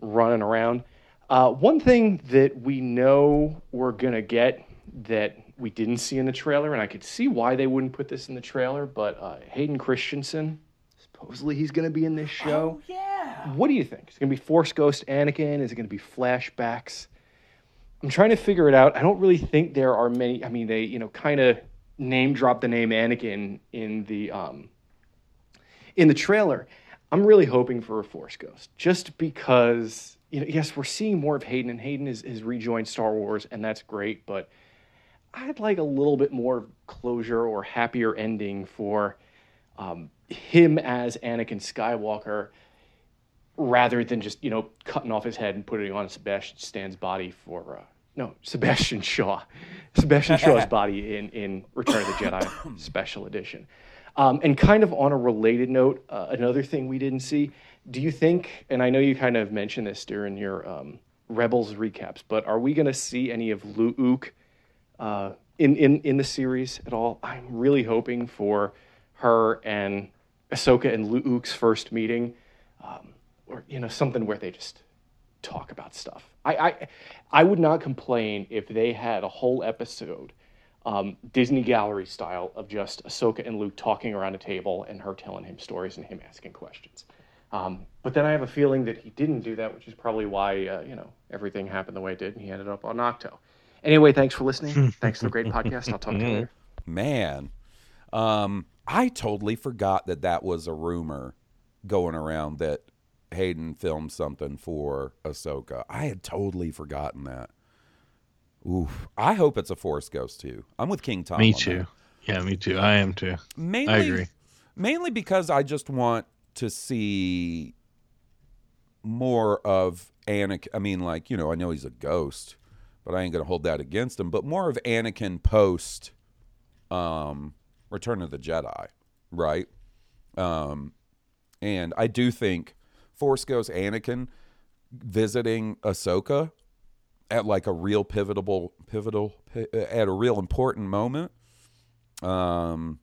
running around. Uh, one thing that we know we're going to get that we didn't see in the trailer, and I could see why they wouldn't put this in the trailer, but uh, Hayden Christensen, supposedly he's going to be in this show. Oh, yeah. What do you think? Is it going to be Force Ghost Anakin? Is it going to be flashbacks? I'm trying to figure it out. I don't really think there are many. I mean, they you know kind of name drop the name Anakin in the um, in the trailer. I'm really hoping for a Force Ghost, just because you know. Yes, we're seeing more of Hayden, and Hayden has, has rejoined Star Wars, and that's great. But I'd like a little bit more closure or happier ending for um, him as Anakin Skywalker rather than just you know cutting off his head and putting it on Sebastian Stan's body for uh, no Sebastian Shaw, Sebastian Shaw's body in in Return of the Jedi Special Edition. Um, and kind of on a related note, uh, another thing we didn't see. Do you think? And I know you kind of mentioned this during your um, Rebels recaps, but are we going to see any of Luke uh, in in in the series at all? I'm really hoping for her and Ahsoka and Luke's first meeting. Um, or you know something where they just talk about stuff. I, I, I would not complain if they had a whole episode, um, Disney Gallery style, of just Ahsoka and Luke talking around a table and her telling him stories and him asking questions. Um, but then I have a feeling that he didn't do that, which is probably why uh, you know everything happened the way it did, and he ended up on Ahch-To. Anyway, thanks for listening. thanks for the great podcast. I'll talk to you later. Man, um, I totally forgot that that was a rumor going around that Hayden filmed something for Ahsoka. I had totally forgotten that. Oof. I hope it's a Force Ghost too. I'm with King Tom. Me too. that. Yeah, me too. I am too. Mainly, I agree. Mainly because I just want to see more of Anakin. I mean, like you know, I know he's a ghost, but I ain't gonna hold that against him. But more of Anakin post um, Return of the Jedi, right? Um, and I do think Force Ghost Anakin visiting Ahsoka at like a real pivotal, pivotal, at a real important moment. Um,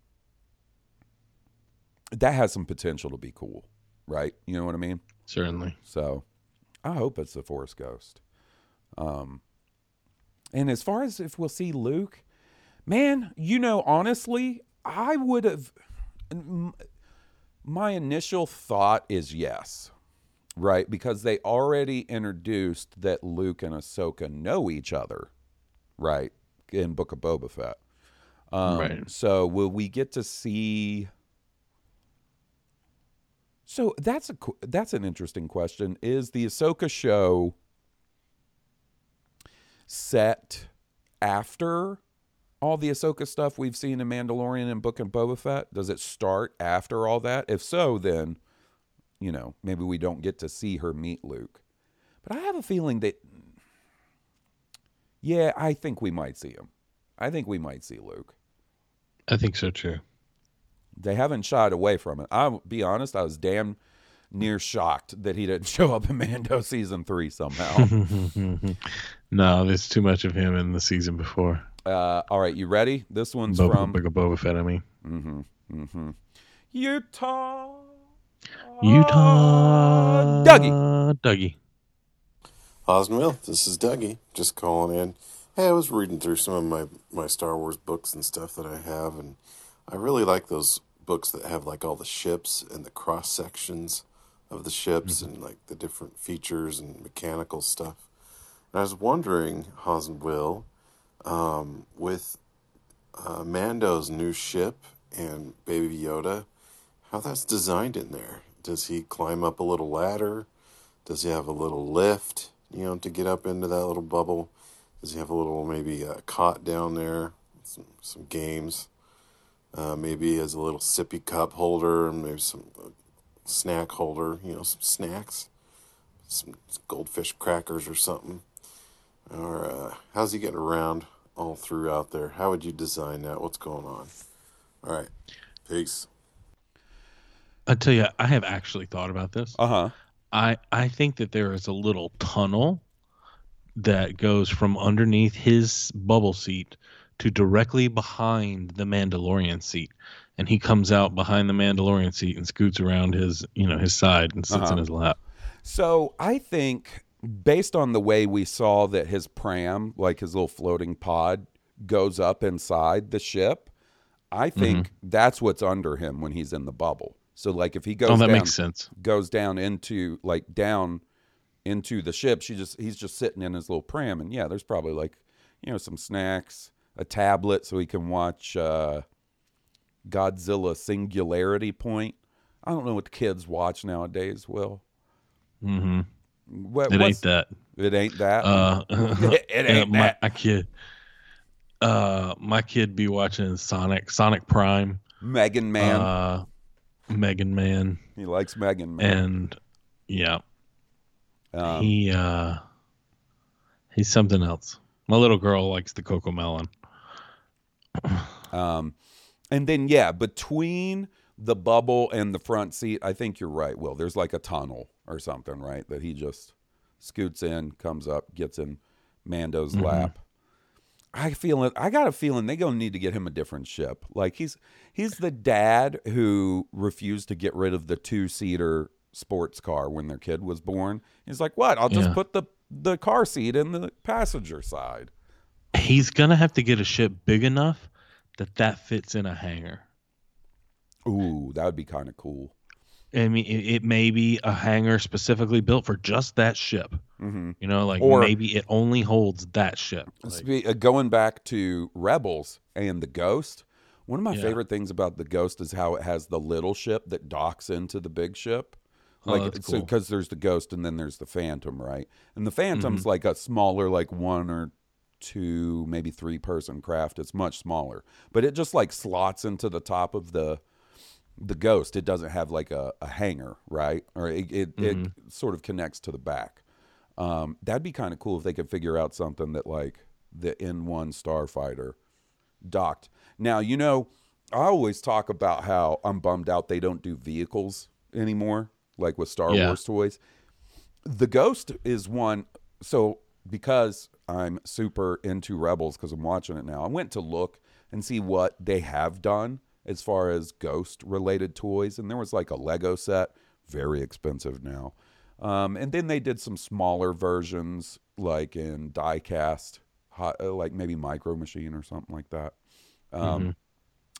that has some potential to be cool, right? You know what I mean? Certainly. So, I hope it's the Force Ghost. Um, and as far as if we'll see Luke, man, you know, honestly, I would have. My initial thought is yes, right? Because they already introduced that Luke and Ahsoka know each other, right? In Book of Boba Fett. Um, Right. So will we get to see? So that's a that's an interesting question. Is the Ahsoka show set after all the Ahsoka stuff we've seen in Mandalorian and Book and Boba Fett? Does it start after all that? If so, then you know maybe we don't get to see her meet Luke. But I have a feeling that yeah, I think we might see him. I think we might see Luke. I think so too. They haven't shied away from it. I'll be honest, I was damn near shocked that he didn't show up in Mando season three somehow. no, there's too much of him in the season before. uh, all right, you ready? This one's Boba, from Boba, Boba Fett. I mean, mm-hmm, mm-hmm. Utah. Utah. Dougie. Dougie. Osmil, this is Dougie. Just calling in. Hey, I was reading through some of my, my Star Wars books and stuff that I have, and I really like those books that have like all the ships and the cross sections of the ships and like the different features and mechanical stuff. And I was wondering, Haas and Will, um, with uh, Mando's new ship and Baby Yoda, how that's designed in there. Does he climb up a little ladder? Does he have a little lift, you know, to get up into that little bubble? Does he have a little maybe a cot down there? Some some games. Uh, maybe he has a little sippy cup holder and maybe some uh, snack holder. You know, some snacks, some goldfish crackers or something. Or uh, how's he getting around all throughout there? How would you design that? What's going on? All right, peace. I tell you, I have actually thought about this. Uh huh. I I think that there is a little tunnel that goes from underneath his bubble seat to directly behind the Mandalorian seat, and he comes out behind the Mandalorian seat and scoots around his you know his side and sits Uh-huh. in his lap. So I think based on the way we saw that his pram, like his little floating pod, goes up inside the ship, I think Mm-hmm. that's what's under him when he's in the bubble. So like if he goes Oh, that down, makes sense. goes down into like down into the ship, she just he's just sitting in his little pram and yeah, there's probably like, you know, some snacks, a tablet so he can watch uh Godzilla Singularity Point. I don't know what the kids watch nowadays, Will. Mm-hmm. What, it ain't that. It ain't that. Uh, it ain't my, that. My kid, uh, my kid be watching Sonic, Sonic Prime, Mega Man. Mega Man, he likes Mega Man. and yeah, Um, he uh, he's something else. My little girl likes the CoComelon. Um, and then yeah, between the bubble and the front seat, I think you're right. Will there's like a tunnel or something, right? That he just scoots in, comes up, gets in Mando's Mhm. lap. I feel it. I got a feeling they gonna need to get him a different ship. Like he's he's the dad who refused to get rid of the two seater sports car when their kid was born. He's like, "What? I'll just Yeah. put the the car seat in the passenger side." He's gonna have to get a ship big enough that that fits in a hangar. Ooh, that would be kind of cool. I mean, it, it may be a hangar specifically built for just that ship. Mm-hmm. You know, like Or- maybe it only holds that ship. Spe- uh, going back to Rebels and the Ghost, one of my Yeah. favorite things about the Ghost is how it has the little ship that docks into the big ship. Oh, Like that's so cool. because there's the Ghost and then there's the Phantom, right? And the Phantom's Mhm. like a smaller, like one or two, maybe three person craft. It's much smaller, but it just like slots into the top of the the Ghost. It doesn't have like a, a hanger, right? Or it it, Mhm. it sort of connects to the back. Um, that'd be kind of cool if they could figure out something that like the N1 Starfighter docked. Now, you know, I always talk about how I'm bummed out they don't do vehicles anymore, like with Star Yeah. Wars toys. The Ghost is one. So, because I'm super into Rebels because I'm watching it now, I went to look and see what they have done as far as Ghost related toys. And there was like a Lego set, very expensive now. Um, and then they did some smaller versions, like in diecast, hot, uh, like maybe Micro Machine or something like that. Um,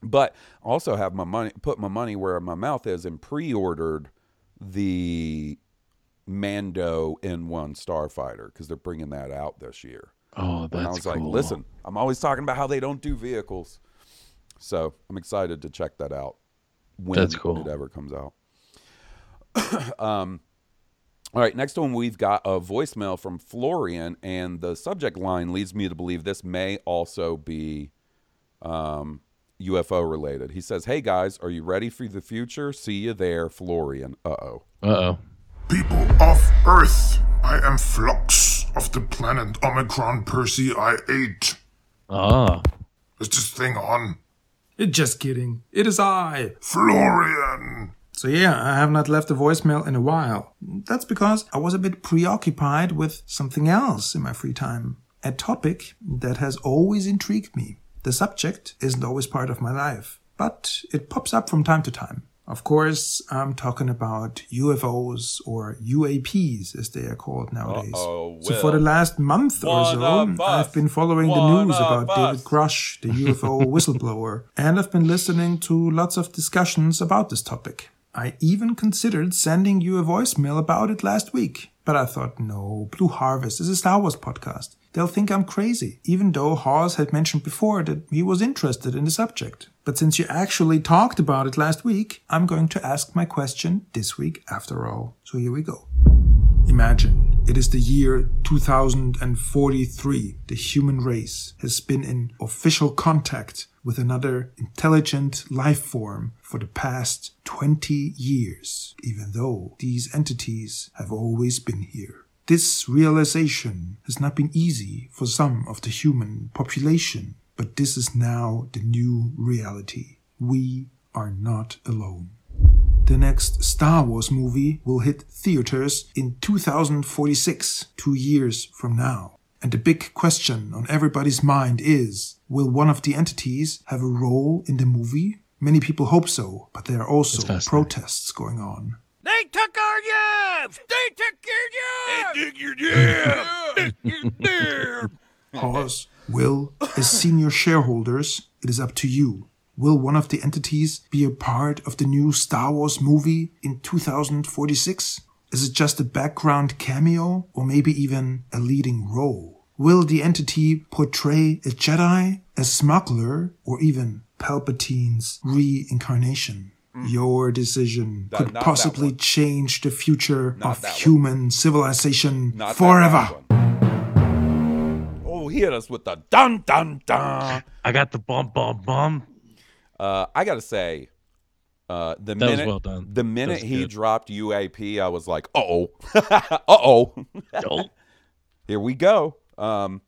But also have my money, put my money where my mouth is, and pre-ordered the Mando N1 Starfighter because they're bringing that out this year. Oh, that's And I was like, listen, I'm always talking about how they don't do vehicles, so I'm excited to check that out when That's cool. it ever comes out. um, all right, next one we've got a voicemail from Florian, and the subject line leads me to believe this may also be um, UFO related. He says, "Hey guys, are you ready for the future? See you there, Florian." Uh oh. Uh oh. People of Earth, I am Flux of the planet Omicron Persei 8. Ah. Is this thing on? Just kidding. It is I. Florian! So yeah, I have not left a voicemail in a while. That's because I was a bit preoccupied with something else in my free time. A topic that has always intrigued me. The subject isn't always part of my life, but it pops up from time to time. Of course, I'm talking about UFOs or UAPs as they are called nowadays. Uh-oh, so for the last month or so. I've been following the news about us. David Grusch, the UFO whistleblower, and I've been listening to lots of discussions about this topic. I even considered sending you a voicemail about it last week, but I thought, no, Blue Harvest is a Star Wars podcast. They'll think I'm crazy, even though Haas had mentioned before that he was interested in the subject. But since you actually talked about it last week, I'm going to ask my question this week after all. So here we go. Imagine it is the year 2043. The human race has been in official contact with another intelligent life form for the past 20 years, even though these entities have always been here. This realization has not been easy for some of the human population, but this is now the new reality. We are not alone. The next Star Wars movie will hit theaters in 2046, two years from now. And the big question on everybody's mind is will one of the entities have a role in the movie? Many people hope so, but there are also protests going on. They took our jobs! They jobs! They took your jobs! They took your jobs! Pause. Will, as senior shareholders, it is up to you. Will one of the entities be a part of the new Star Wars movie in 2046? Is it just a background cameo or maybe even a leading role? Will the entity portray a Jedi, a smuggler, or even Palpatine's reincarnation? Your decision That- could possibly change the future Not of that one. human civilization Not that forever. Oh, he hit us with the dun dun dun. I got the bum bum bum. Uh, I gotta say, uh, the That was minute well done. the That minute he good. dropped UAP, I was like, uh oh, uh oh, here we go. Um,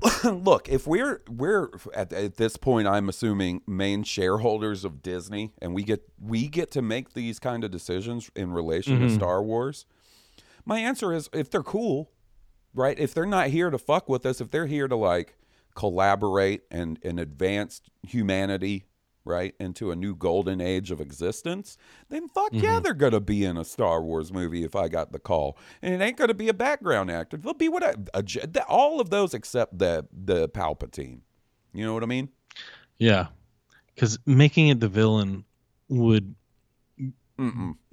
look, if we're we're at, at this point, I'm assuming main shareholders of Disney, and we get we get to make these kind of decisions in relation to Mhm. Star Wars. My answer is if they're cool, right? If they're not here to fuck with us, if they're here to like collaborate and and advance humanity, right, into a new golden age of existence, then fuck mm-hmm. yeah, they're gonna be in a Star Wars movie if I got the call, and it ain't gonna be a background actor. They'll be what a, a the- all of those except the the Palpatine. You know what I mean? Yeah, because making it the villain would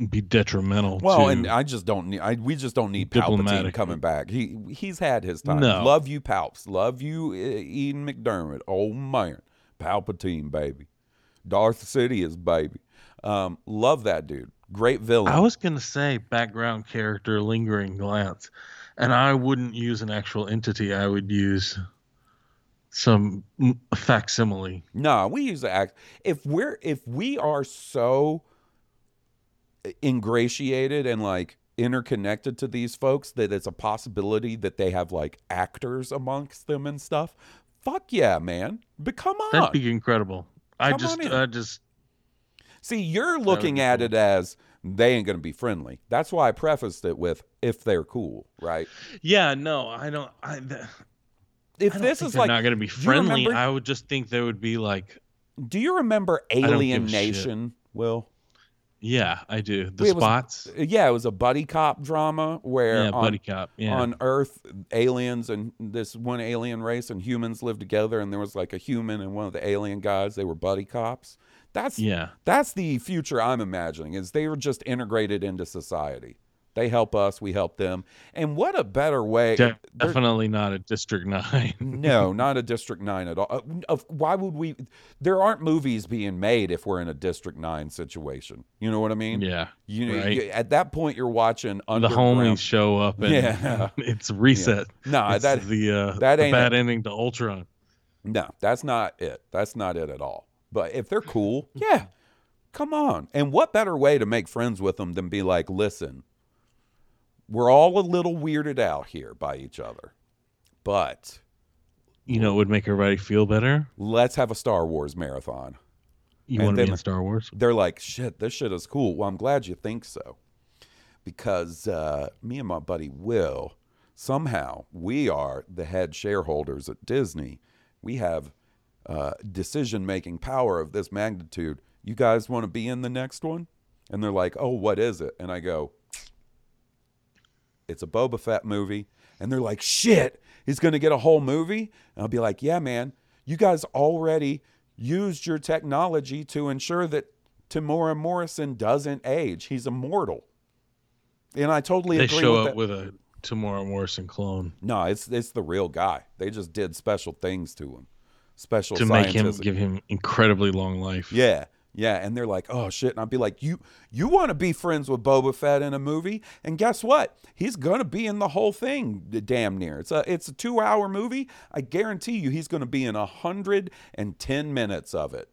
be detrimental. Well, to, and I just don't need. I, we just don't need Palpatine coming back. He he's had his time. No. Love you, Palps. Love you, Ian McDiarmid. Oh man, Palpatine, baby. Darth Sidious, baby. Um, love that dude. Great villain. I was gonna say background character, lingering glance, and I wouldn't use an actual entity. I would use some facsimile. No, we use the act. If we're if we are so ingratiated and like interconnected to these folks that it's a possibility that they have like actors amongst them and stuff. Fuck yeah, man! But come on, That'd be incredible. I Come just. I just, See, you're looking at it as they ain't going to be friendly. That's why I prefaced it with if they're cool, right? yeah, no, I don't. I, If I this is like not gonna be friendly, remember- I would just think they would be like, do you remember don't give a Alien. Nation? Will yeah, I do. The It was- spots. yeah, it was a buddy cop drama where Yeah, on, buddy cop, yeah. on Earth, aliens and this one alien race and humans lived together, and there was like a human and one of the alien guys. They were buddy cops. That's Yeah. That's the future I'm imagining. Is they were just integrated into society. They help us, we help them, and what a better way. De- definitely not a District Nine. no, not a District 9 at all. Uh, why would we? There aren't movies being made if we're in a District 9 situation. You know what I mean? Yeah, You, know, right. at that point, you're watching the homies show up and Yeah. it's reset. Yeah. Nah, It's that- the uh, that the bad it. ending to Ultron. No, that's not it. That's not it at all. But if they're cool, yeah, come on. And what better way to make friends with them than be like, listen, we're all a little weirded out here by each other, but You know, it would make everybody feel better. let's have a Star Wars marathon. You And want to be in Star Wars? They're like, shit, this shit is cool. Well, I'm glad you think so. Because uh, me and my buddy Will, somehow, we are the head shareholders at Disney. We have uh, decision making power of this magnitude. You guys want to be in the next one? And they're like, oh, what is it? And I go, it's a Boba Fett movie. And they're like, shit, he's going to get a whole movie? And I'll be like, yeah, man, you guys already used your technology to ensure that Temuera Morrison doesn't age. He's immortal. And I totally They agree show with up that. with a Temuera Morrison clone No, it's it's the real guy. They just did special things to him. Special to make him give him incredibly long life. Yeah. Yeah, and they're like, "Oh shit." And I'd be like, "You you want to be friends with Boba Fett in a movie?" And guess what? He's going to be in the whole thing damn near. It's a it's a 2-hour movie. I guarantee you he's going to be in 110 minutes of it.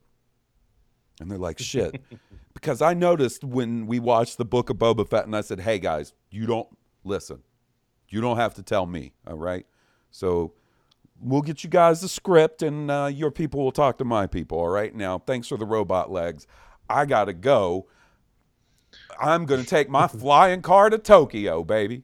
And they're like, "Shit." because I noticed when we watched the book of Boba Fett and I said, "Hey guys, you don't listen. You don't have to tell me, all right? So we'll get you guys the script and uh, your people will talk to my people all right? Now thanks for the robot legs. I gotta go. I'm gonna take my flying car to tokyo baby.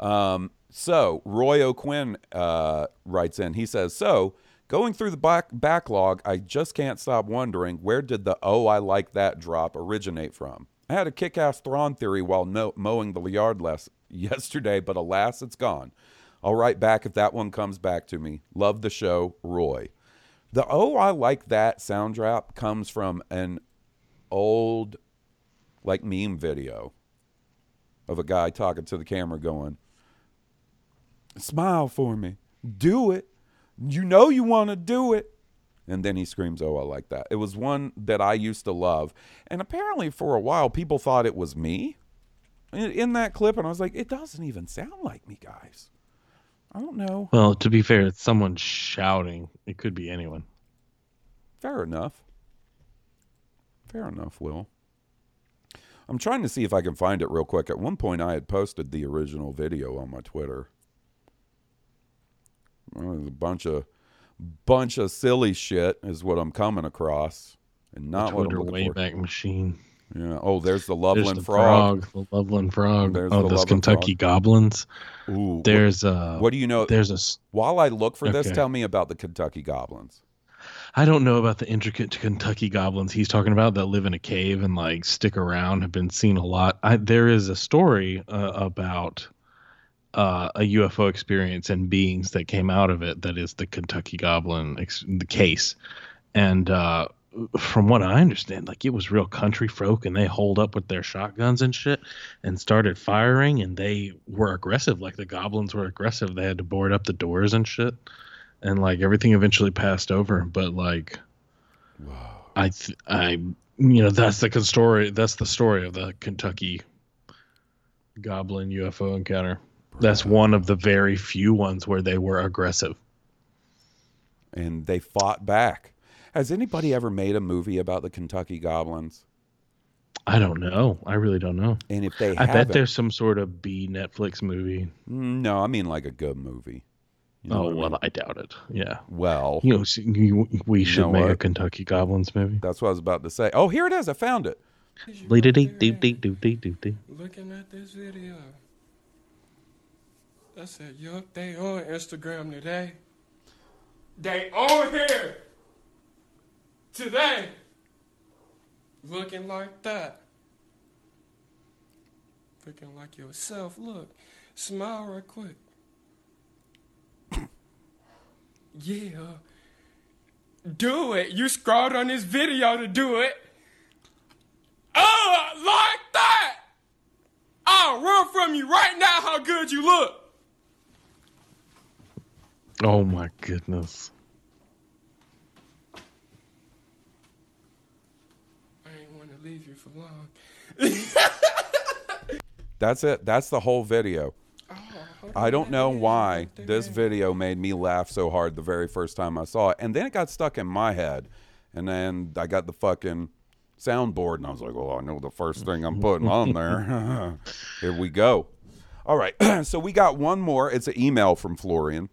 Um, so roy o'quinn uh, writes in. He says so going through the back- backlog i just can't stop wondering where did the oh i like that drop originate from? I had a kick-ass thrawn theory while no- mowing the yard last yesterday but alas it's gone. I'll write back if that one comes back to me. Love the show roy. The oh i like that sound drop comes from an old like meme video of a guy talking to the camera going smile for me. Do it. You know you want to do it. And then he screams oh i like that. It was one that i used to love. And apparently for a while people thought it was me in, that clip and i was like it doesn't even sound like me guys i don't know Well, to be fair, it's someone shouting. It could be anyone. Fair enough. Fair enough, Will. I'm trying to see if I can find it real quick. At one point, I had posted the original video on my Twitter. Well, a bunch of bunch of silly shit is what I'm coming across, and not The what I'm Twitter looking for. Wayback Machine. Yeah. Oh, there's the There's Loveland the frog. frog. The Loveland frog. There's oh, the those Kentucky frog. goblins. Ooh, There's uh What do you know? There's a. While I look for this, tell me about the Kentucky Goblins. I don't know about the intricate Kentucky goblins he's talking about that live in a cave and like stick around. Have been seen a lot. I, there is a story uh, about uh, a UFO experience and beings that came out of it. That is the Kentucky goblin ex- the case, and uh, from what I understand, like it was real country folk, and they holed up with their shotguns and shit, and started firing, and they were aggressive. Like the goblins were aggressive. They had to board up the doors and shit and like everything eventually passed over but like i th- i you know that's the con- story that's the story of the kentucky goblin ufo encounter that's one of the very few ones where they were aggressive and they fought back. Has anybody ever made a movie about the Kentucky Goblins? i don't know i really don't know And if they i bet there's some sort of b netflix movie Mm, No, I mean like a good movie. You know oh what I well i doubt it yeah Well, you know s- you- we You should know make a kentucky goblins movie That's what I was about to say. Oh, here it is. I found it. Looking at this video. I said, yup, they on Instagram today. They on here today. Looking like that. Looking like yourself. Look, smile real quick. yeah. Do it. You scrolled on this video to do it. Oh, like that! I'll run from you right now how good you look. oh my goodness I ain't want to leave you for long. That's it. That's the whole video. I don't know why this video made me laugh so hard the very first time I saw it. And then it got stuck in my head. And then I got the fucking soundboard and I was like, well, I know the first thing I'm putting on there. Here we go. All right. so we got one more. It's an email from Florian.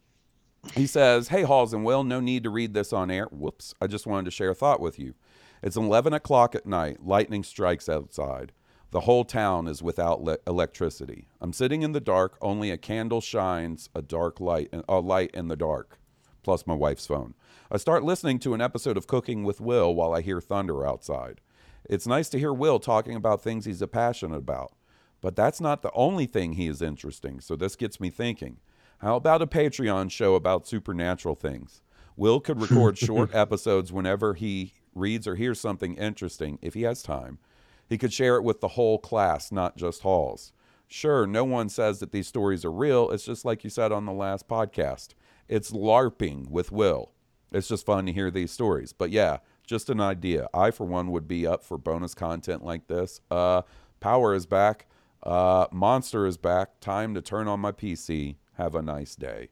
He says, Hey, Halls and Will, no need to read this on air. Whoops. I just wanted to share a thought with you. It's 11 o'clock at night. Lightning strikes outside. The whole town is without le- electricity. I'm sitting in the dark. Only a candle shines a dark light, a light in the dark, plus my wife's phone. I start listening to an episode of Cooking with Will while I hear thunder outside. It's nice to hear Will talking about things he's passionate about, but that's not the only thing he is interesting. So this gets me thinking. How about a Patreon show about supernatural things? Will could record short episodes whenever he reads or hears something interesting if he has time. He could share it with the whole class, not just Halls. Sure, no one says that these stories are real. It's just like you said on the last podcast. It's LARPing with Will. It's just fun to hear these stories. But yeah, just an idea. I, for one, would be up for bonus content like this. Uh, Power is back. Uh, Monster is back. Time to turn on my PC. Have a nice day.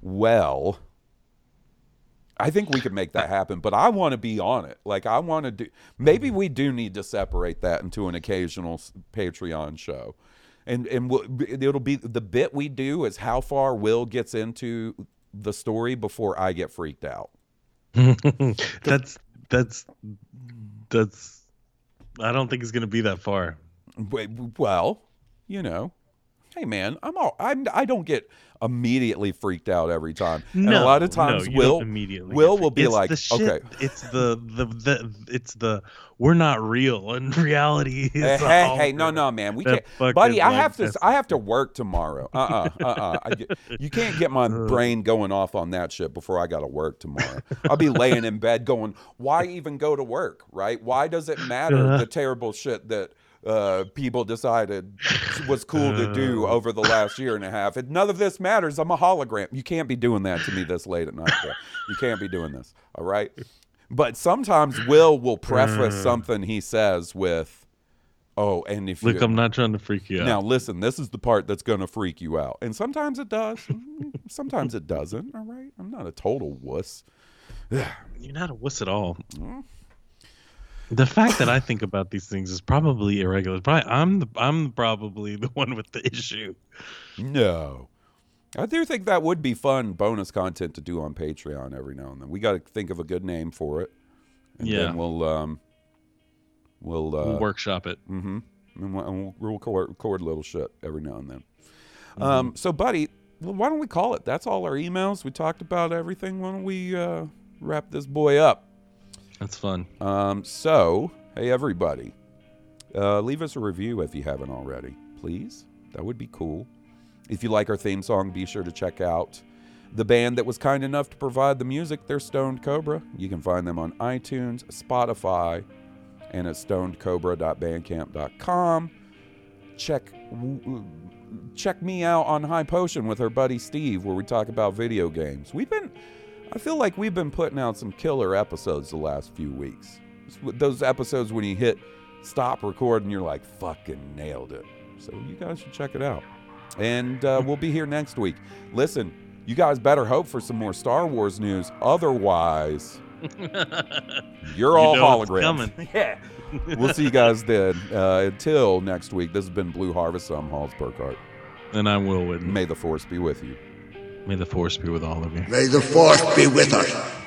Well, I think we could make that happen, but I want to be on it. Like I want to do. Maybe mm-hmm. we do need to separate that into an occasional Patreon show, and and we'll, it'll be the bit we do is how far Will gets into the story before I get freaked out. that's that's that's I don't think it's gonna be that far. Well, you know, hey man, I'm all I'm I don't get immediately freaked out every time. and a lot of No, times no, Will immediately Will will be It's like, shit- okay, it's the, the the it's the we're not real and reality is Hey, hey, hey, no, no, man, we that can't, buddy. I have to, I have to work tomorrow. Uh, uh-uh, uh, uh I get- you can't get my brain going off on that shit before I got to work tomorrow. I'll be laying in bed going, why even go to work, right? Why does it matter the terrible shit that uh, people decided was cool to do over the last year and a half? It, none of this matters. I'm a hologram. You can't be doing that to me this late at night. bro. You can't be doing this. All right. But sometimes Will will preface Uh. something he says with, "Oh, and if Look, you I'm not trying to freak you out. now listen, this is the part that's going to freak you out." And sometimes it does, sometimes it doesn't. All right, I'm not a total wuss. You're not a wuss at all. The fact that I think about these things is probably irregular. Probably I'm the I'm probably the one with the issue. No, I do think that would be fun bonus content to do on Patreon every now and then. We got to think of a good name for it, and Yeah. then we'll um, We'll, uh, We'll workshop it. Mm-hmm. And we'll, and we'll record, record a little shit every now and then. Mm-hmm. Um, so, buddy, well, why don't we call it? That's all our emails. We talked about everything. Why don't we uh, wrap this boy up? That's fun. Um, so, hey, everybody, uh, leave us a review if you haven't already, please. That would be cool. If you like our theme song, be sure to check out the band that was kind enough to provide the music. They're Stoned Cobra. You can find them on iTunes, Spotify, and at stonedcobra.bandcamp.com. Check check me out on High Potion with our buddy Steve, where we talk about video games. We've been, I feel like we've been putting out some killer episodes the last few weeks. Those episodes when you hit stop recording, you're like, fucking nailed it. So you guys should check it out. And uh, we'll be here next week. Listen, you guys better hope for some more Star Wars news. Otherwise, you're all You know holograms. coming. Yeah. we'll see you guys then. Uh, until next week, this has been Blue Harvest. I'm Halls Burkhart. And I'm Will Whitten. May the Force be with you. May the force be with all of you. May the force be with us.